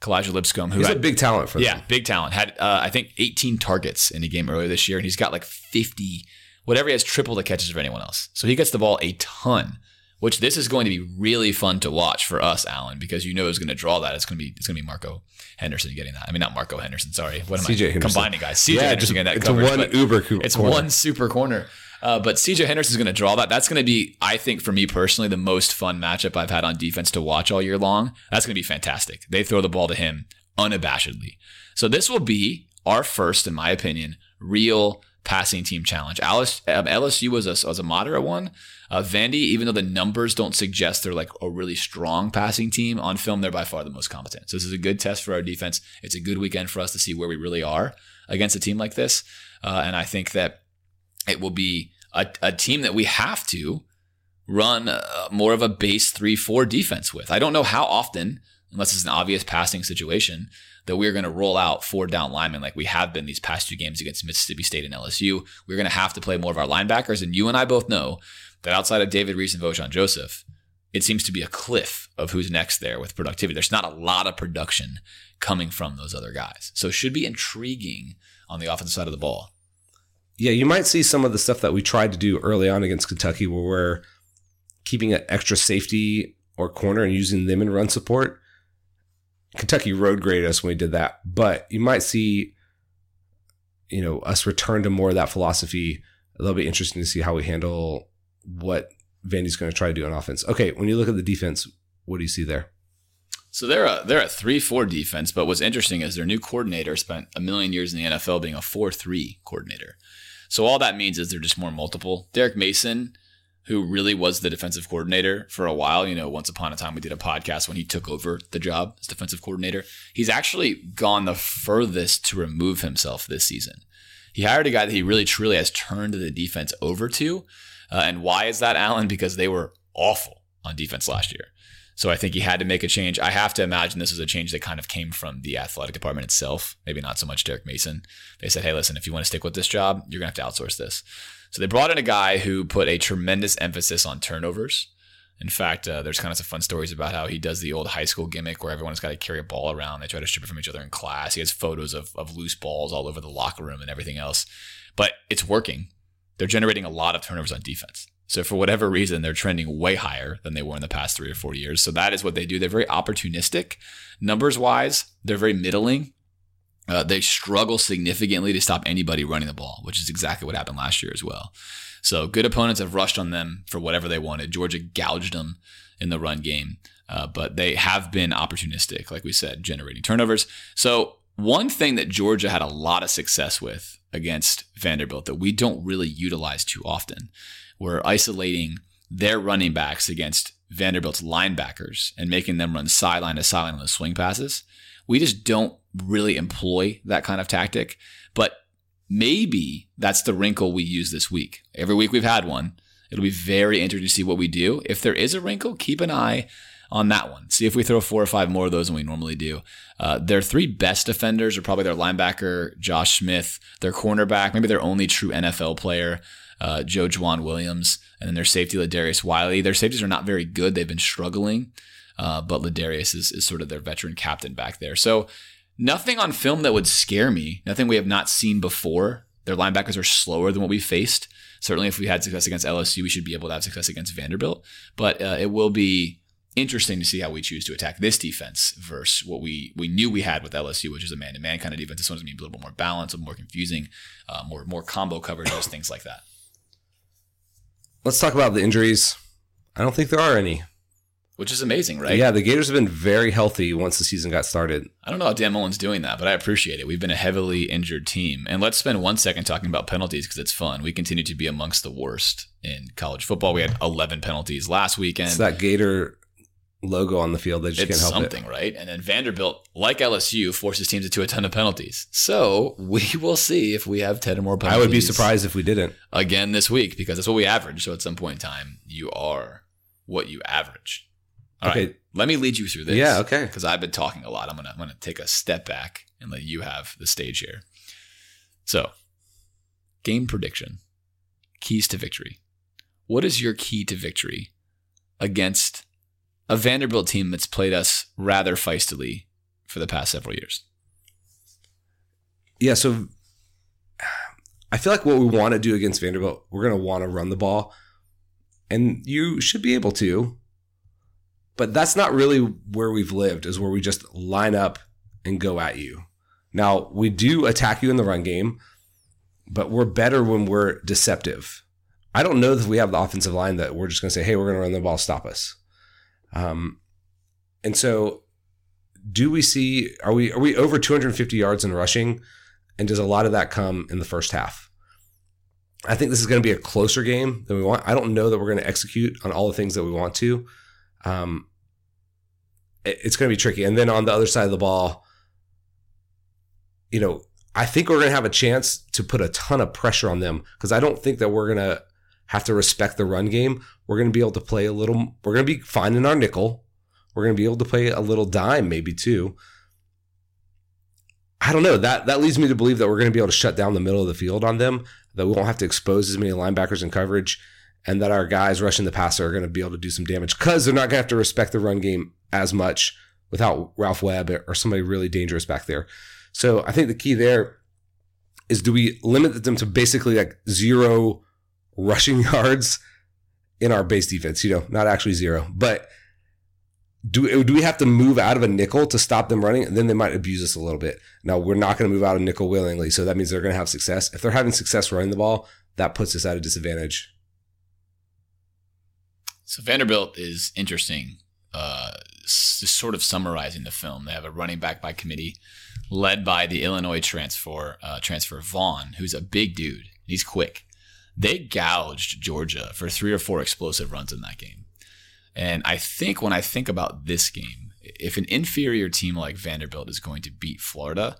Speaker 7: Kalija Lipscomb, who
Speaker 6: He's
Speaker 7: had,
Speaker 6: a big talent for
Speaker 7: yeah,
Speaker 6: them.
Speaker 7: big talent. Had uh, I think 18 targets in a game earlier this year, and he's got like 50, whatever. He has triple the catches of anyone else, so he gets the ball a ton. Which this is going to be really fun to watch for us, Alan, because you know who's going to draw that. It's going to be it's going to be Marco Henderson getting that. I mean, not Marco Henderson. Sorry, what am
Speaker 6: CJ
Speaker 7: I
Speaker 6: Henderson.
Speaker 7: combining, guys? CJ
Speaker 6: Yeah,
Speaker 7: Henderson getting that
Speaker 6: it's
Speaker 7: coverage,
Speaker 6: one uber co-
Speaker 7: It's
Speaker 6: corner.
Speaker 7: one super corner. Uh, but CJ Henderson is going to draw that. That's going to be, I think, for me personally, the most fun matchup I've had on defense to watch all year long. That's going to be fantastic. They throw the ball to him unabashedly. So this will be our first, in my opinion, real passing team challenge. Alice, um, LSU was a, was a moderate one. Uh, Vandy, even though the numbers don't suggest they're like a really strong passing team, on film they're by far the most competent. So this is a good test for our defense. It's a good weekend for us to see where we really are against a team like this. Uh, and I think that it will be a, a team that we have to run uh, more of a base 3-4 defense with. I don't know how often, unless it's an obvious passing situation, that we're going to roll out four down linemen like we have been these past two games against Mississippi State and LSU. We're going to have to play more of our linebackers. And you and I both know that outside of David Reese and Vosean Joseph, it seems to be a cliff of who's next there with productivity. There's not a lot of production coming from those other guys. So it should be intriguing on the offensive side of the ball.
Speaker 6: yeah, you might see some of the stuff that we tried to do early on against Kentucky where we're keeping an extra safety or corner and using them in run support. Kentucky road graded us when we did that, but you might see, you know, us return to more of that philosophy. That'll be interesting to see how we handle what Vandy's going to try to do on offense. Okay, when you look at the defense, what do you see there?
Speaker 7: So they're a they're a three four defense, but what's interesting is their new coordinator spent a million years in the NFL being a four three coordinator. So all that means is they're just more multiple. Derek Mason, who really was the defensive coordinator for a while, you know, once upon a time we did a podcast when he took over the job as defensive coordinator. He's actually gone the furthest to remove himself this season. He hired a guy that he really truly has turned the defense over to. Uh, and why is that, Alan? Because they were awful on defense last year. So I think he had to make a change. I have to imagine this was a change that kind of came from the athletic department itself, maybe not so much Derek Mason. They said, hey, listen, if you want to stick with this job, you're going to have to outsource this. So they brought in a guy who put a tremendous emphasis on turnovers. In fact, uh, there's kind of some fun stories about how he does the old high school gimmick where everyone's got to carry a ball around. They try to strip it from each other in class. He has photos of, of loose balls all over the locker room and everything else. But it's working. They're generating a lot of turnovers on defense. So for whatever reason, they're trending way higher than they were in the past three or four years. So that is what they do. They're very opportunistic. Numbers wise, they're very middling. Uh, they struggle significantly to stop anybody running the ball, which is exactly what happened last year as well. So good opponents have rushed on them for whatever they wanted. Georgia gouged them in the run game, uh, but they have been opportunistic, like we said, generating turnovers. So one thing that Georgia had a lot of success with against Vanderbilt that we don't really utilize too often we're isolating their running backs against Vanderbilt's linebackers and making them run sideline to sideline on the swing passes. We just don't really employ that kind of tactic, but maybe that's the wrinkle we use this week. Every week we've had one. It'll be very interesting to see what we do. If there is a wrinkle, keep an eye on that one. See if we throw four or five more of those than we normally do. Uh, their three best defenders are probably their linebacker, Josh Smith, their cornerback, maybe their only true NFL player, uh, Joejuan Williams, and then their safety, Ladarius Wiley. Their safeties are not very good. They've been struggling, uh, but Ladarius is, is sort of their veteran captain back there. So nothing on film that would scare me, nothing we have not seen before. Their linebackers are slower than what we faced. Certainly, if we had success against LSU, we should be able to have success against Vanderbilt. But uh, it will be interesting to see how we choose to attack this defense versus what we we knew we had with LSU, which is a man-to-man kind of defense. This one's going to be a little bit more balanced, a little more confusing, uh, more more combo coverages, things like that.
Speaker 6: Let's talk about the injuries. I don't think there are any.
Speaker 7: Which is amazing, right?
Speaker 6: Yeah, the Gators have been very healthy once the season got started.
Speaker 7: I don't know how Dan Mullen's doing that, but I appreciate it. We've been a heavily injured team. And let's spend one second talking about penalties because it's fun. We continue to be amongst the worst in college football. We had 11 penalties last weekend.
Speaker 6: It's that Gator logo on the field. They just
Speaker 7: it's
Speaker 6: can't help
Speaker 7: something,
Speaker 6: it.
Speaker 7: right? And then Vanderbilt, like LSU, forces teams into a ton of penalties. So we will see if we have 10 or more penalties.
Speaker 6: I would be surprised if we didn't.
Speaker 7: Again this week because that's what we average. So at some point in time, you are what you average. All
Speaker 6: Okay.
Speaker 7: right, Let me lead you through this.
Speaker 6: Yeah, okay.
Speaker 7: Because I've been talking a lot. I'm gonna I'm gonna take a step back and let you have the stage here. So, game prediction. Keys to victory. What is your key to victory against a Vanderbilt team that's played us rather feistily for the past several years?
Speaker 6: Yeah, so I feel like what we want to do against Vanderbilt, we're going to want to run the ball, and you should be able to. But that's not really where we've lived, is where we just line up and go at you. Now, we do attack you in the run game, but we're better when we're deceptive. I don't know that we have the offensive line that we're just going to say, hey, we're going to run the ball, stop us. Um, and so do we see are we are we over 250 yards in rushing and does a lot of that come in the first half i think this is going to be a closer game than we want i don't know that we're going to execute on all the things that we want to um, it- it's going to be tricky and then on the other side of the ball you know i think we're going to have a chance to put a ton of pressure on them because i don't think that we're going to have to respect the run game we're going to be able to play a little we're going to be fine in our nickel we're going to be able to play a little dime maybe too I don't know. That that leads me to believe that we're going to be able to shut down the middle of the field on them. That we won't have to expose as many linebackers in coverage, and that our guys rushing the passer are going to be able to do some damage because they're not going to have to respect the run game as much without Ralph Webb or somebody really dangerous back there. So I think the key there is: do we limit them to basically like zero rushing [LAUGHS] yards in our base defense? You know, not actually zero, but do, do we have to move out of a nickel to stop them running? And then they might abuse us a little bit. Now, we're not going to move out of nickel willingly. So that means they're going to have success. If they're having success running the ball, that puts us at a disadvantage.
Speaker 7: So Vanderbilt is interesting. Uh, just sort of summarizing the film, they have a running back by committee, led by the Illinois transfer uh, transfer Vaughn, who's a big dude. He's quick. They gouged Georgia for three or four explosive runs in that game. And I think when I think about this game, if an inferior team like Vanderbilt is going to beat Florida,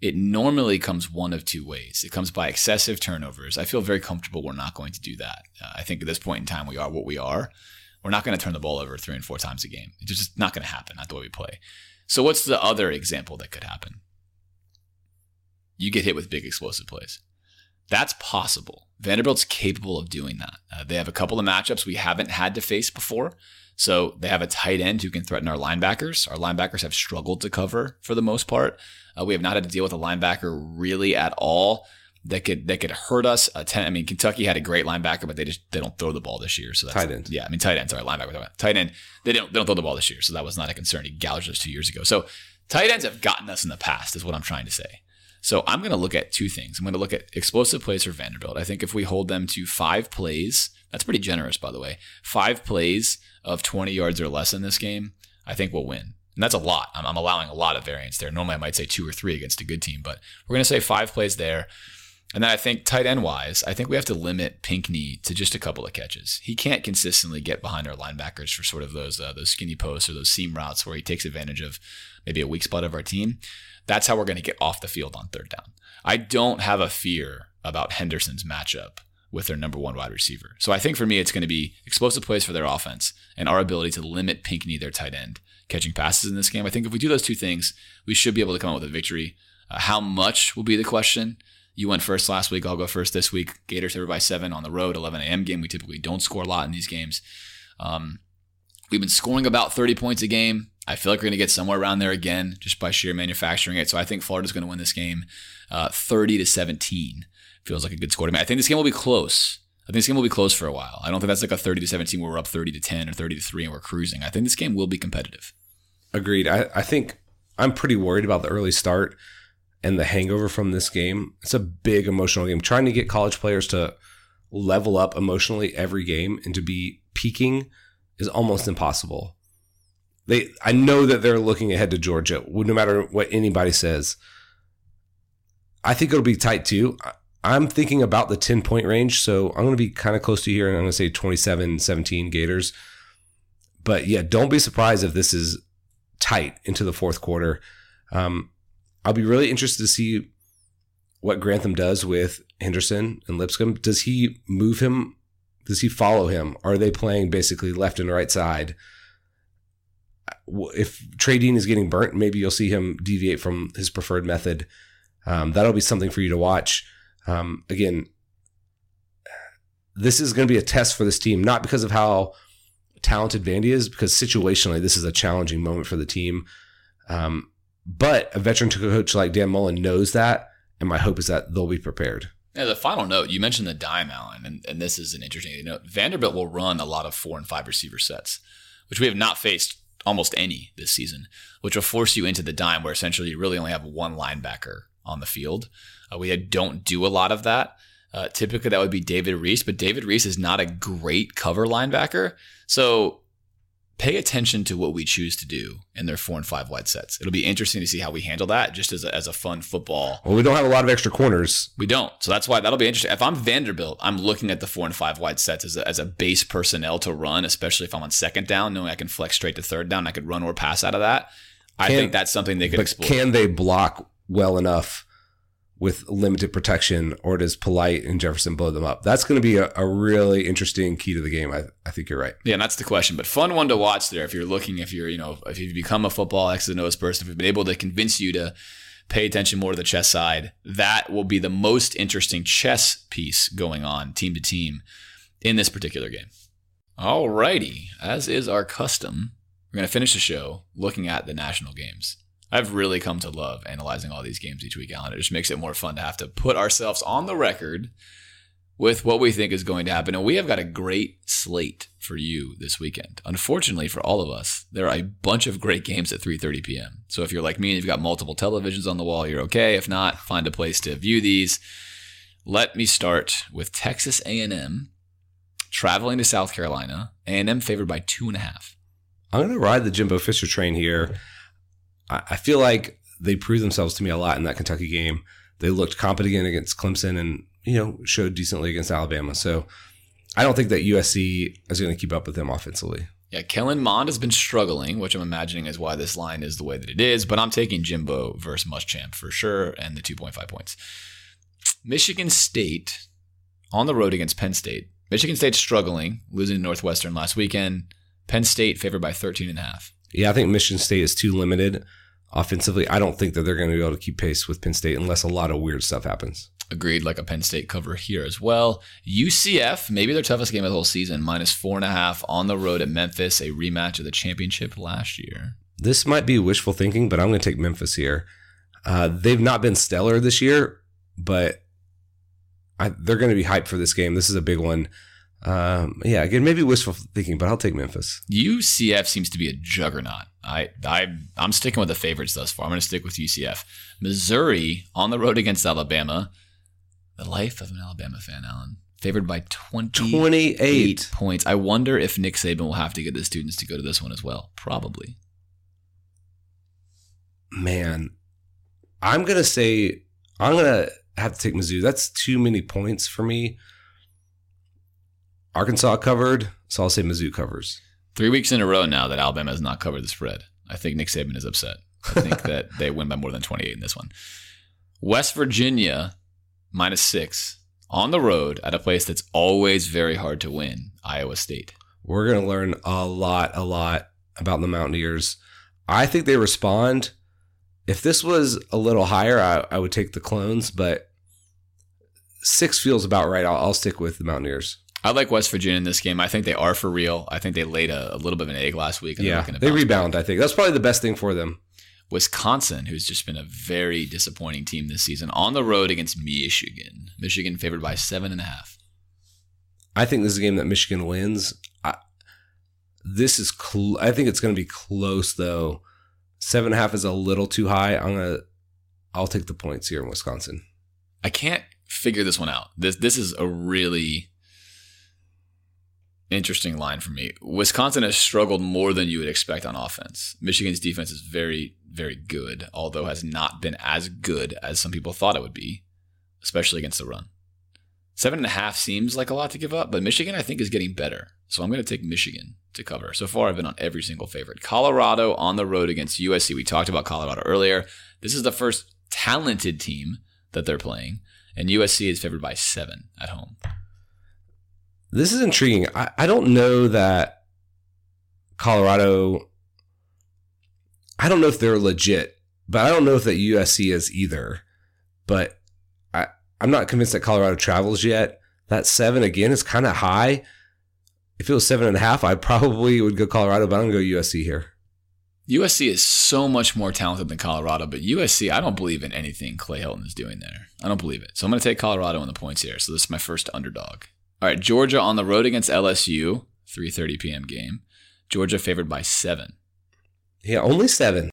Speaker 7: it normally comes one of two ways. It comes by excessive turnovers. I feel very comfortable we're not going to do that. Uh, I think at this point in time, we are what we are. We're not going to turn the ball over three and four times a game. It's just not going to happen. Not the way we play. So what's the other example that could happen? You get hit with big explosive plays. That's possible. Vanderbilt's capable of doing that. Uh, they have a couple of matchups we haven't had to face before. So they have a tight end who can threaten our linebackers. Our linebackers have struggled to cover for the most part. Uh, we have not had to deal with a linebacker really at all that could that could hurt us. Ten, I mean, Kentucky had a great linebacker, but they just they don't throw the ball this year. So that's,
Speaker 6: Tight end.
Speaker 7: yeah. I mean, tight end. Sorry, linebacker. Tight end. They don't they don't throw the ball this year, so that was not a concern. He gouged us two years ago. So tight ends have gotten us in the past, is what I'm trying to say. So I'm going to look at two things. I'm going to look at explosive plays for Vanderbilt. I think if we hold them to five plays, that's pretty generous, by the way. Five plays of 20 yards or less in this game, I think we'll win. And that's a lot. I'm, I'm allowing a lot of variance there. Normally I might say two or three against a good team, but we're going to say five plays there. And then I think tight end wise, I think we have to limit Pinkney to just a couple of catches. He can't consistently get behind our linebackers for sort of those uh, those skinny posts or those seam routes where he takes advantage of maybe a weak spot of our team. That's how we're going to get off the field on third down. I don't have a fear about Henderson's matchup with their number one wide receiver. So I think for me, it's going to be explosive plays for their offense and our ability to limit Pinkney, their tight end, catching passes in this game. I think if we do those two things, we should be able to come up with a victory. Uh, how much will be the question? You went first last week. I'll go first this week. Gators over by seven on the road, 11 a.m. game. We typically don't score a lot in these games. Um, we've been scoring about 30 points a game. I feel like we're going to get somewhere around there again just by sheer manufacturing it. So I think Florida's going to win this game uh, 30 to 17. Feels like a good score to me. I think this game will be close. I think this game will be close for a while. I don't think that's like a 30 to 17 where we're up 30 to 10 or 30 to 3 and we're cruising. I think this game will be competitive.
Speaker 6: Agreed. I, I think I'm pretty worried about the early start and the hangover from this game. It's a big emotional game. Trying to get college players to level up emotionally every game and to be peaking is almost impossible. They, I know that they're looking ahead to Georgia, no matter what anybody says. I think it'll be tight too. I'm thinking about the 10 point range, so I'm going to be kind of close to here, and I'm going to say 27 17 Gators. But yeah, don't be surprised if this is tight into the fourth quarter. Um, I'll be really interested to see what Grantham does with Henderson and Lipscomb. Does he move him? Does he follow him? Are they playing basically left and right side? If Trey Dean is getting burnt, maybe you'll see him deviate from his preferred method. Um, that'll be something for you to watch. Um, again, this is going to be a test for this team, not because of how talented Vandy is, because situationally, this is a challenging moment for the team. Um, but a veteran coach like Dan Mullen knows that, and my hope is that they'll be prepared.
Speaker 7: Yeah, the final note, you mentioned the dime, Alan, and, and this is an interesting note. Vanderbilt will run a lot of four and five receiver sets, which we have not faced almost any this season, which will force you into the dime where essentially you really only have one linebacker on the field. Uh, we don't do a lot of that. Uh, typically, that would be David Reese, but David Reese is not a great cover linebacker. So pay attention to what we choose to do in their four and five wide sets. It'll be interesting to see how we handle that just as a, as a fun football.
Speaker 6: Well, we don't have a lot of extra corners.
Speaker 7: We don't. So that's why that'll be interesting. If I'm Vanderbilt, I'm looking at the four and five wide sets as a, as a base personnel to run, especially if I'm on second down, knowing I can flex straight to third down. I could run or pass out of that. I
Speaker 6: Can-
Speaker 7: think that's something they could
Speaker 6: But
Speaker 7: explore.
Speaker 6: can they block well enough with limited protection, or does Polite and Jefferson blow them up? That's going to be a, a really interesting key to the game. I, I think you're right.
Speaker 7: Yeah, and that's the question. But fun one to watch there if you're looking, if you're, you know, if you've become a football X and O's person, if we've been able to convince you to pay attention more to the chess side, that will be the most interesting chess piece going on team to team in this particular game. Alrighty, as is our custom, we're going to finish the show looking at the national games. I've really come to love analyzing all these games each week, Alan. It just makes it more fun to have to put ourselves on the record with what we think is going to happen. And we have got a great slate for you this weekend. Unfortunately for all of us, there are a bunch of great games at 3:30 p.m. So if you're like me and you've got multiple televisions on the wall, you're okay. If not, find a place to view these. Let me start with Texas A&M traveling to South Carolina. A&M favored by two and a half.
Speaker 6: I'm going to ride the Jimbo Fisher train here. I, feel like they proved themselves to me a lot in that Kentucky game. They looked competent against Clemson and, you know, showed decently against Alabama. So I don't think that USC is going to keep up with them offensively.
Speaker 7: Yeah, Kellen Mond has been struggling, which I'm imagining is why this line is the way that it is. But I'm taking Jimbo versus Muschamp for sure, and the 2.5 points. Michigan State on the road against Penn State. Michigan State's struggling, losing to Northwestern last weekend. Penn State favored by 13 and a half.
Speaker 6: Yeah, I think Michigan State is too limited offensively. I don't think that they're going to be able to keep pace with Penn State unless a lot of weird stuff happens.
Speaker 7: Agreed, like a Penn State cover here as well. UCF, maybe their toughest game of the whole season, minus four and a half on the road at Memphis, a rematch of the championship last year.
Speaker 6: This might be wishful thinking, but I'm going to take Memphis here. Uh, they've not been stellar this year, but I, they're going to be hyped for this game. This is a big one. Um, yeah, again, maybe wishful thinking, but I'll take Memphis.
Speaker 7: UCF seems to be a juggernaut. I, I, I'm sticking with the favorites thus far. I'm going to stick with UCF. Missouri on the road against Alabama. The life of an Alabama fan, Alan. Favored by 20
Speaker 6: 28
Speaker 7: points. I wonder if Nick Saban will have to get the students to go to this one as well. Probably.
Speaker 6: Man, I'm going to say, I'm going to have to take Mizzou. That's too many points for me. Arkansas covered, so I'll say Mizzou covers.
Speaker 7: Three weeks in a row now that Alabama has not covered the spread. I think Nick Saban is upset. I think [LAUGHS] that they win by more than 28 in this one. West Virginia minus six on the road at a place that's always very hard to win, Iowa State.
Speaker 6: We're going to learn a lot, a lot about the Mountaineers. I think they respond. If this was a little higher, I, I would take the clones, but six feels about right. I'll, I'll stick with the Mountaineers.
Speaker 7: I like West Virginia in this game. I think they are for real. I think they laid a, a little bit of an egg last week. And
Speaker 6: yeah, they rebound.
Speaker 7: back.
Speaker 6: I think that's probably the best thing for them.
Speaker 7: Wisconsin, who's just been a very disappointing team this season, on the road against Michigan. Michigan favored by seven and a half.
Speaker 6: I think this is a game that Michigan wins. I, this is, cl- I think it's going to be close though. Seven and a half is a little too high. I'm gonna, I'll take the points here in Wisconsin.
Speaker 7: I can't figure this one out. This this is a really interesting line for me. Wisconsin has struggled more than you would expect on offense. Michigan's defense is very very good, although has not been as good as some people thought it would be, especially against the run. Seven and a half seems like a lot to give up, but Michigan I think is getting better. So I'm going to take Michigan to cover. So far, I've been on every single favorite. Colorado on the road against USC. We talked about Colorado earlier. This is the first talented team that they're playing, and USC is favored by seven at home.
Speaker 6: This is intriguing. I, I don't know that Colorado. I don't know if they're legit, but I don't know if that USC is either. But I, I'm not convinced that Colorado travels yet. That seven again is kind of high. If it was seven and a half, I probably would go Colorado, but I'm gonna go USC here.
Speaker 7: USC is so much more talented than Colorado, but USC, I don't believe in anything Clay Helton is doing there. I don't believe it. So I'm going to take Colorado in the points here. So this is my first underdog. All right, Georgia on the road against LSU, 3:30 p.m. game. Georgia favored by seven.
Speaker 6: Yeah, only seven.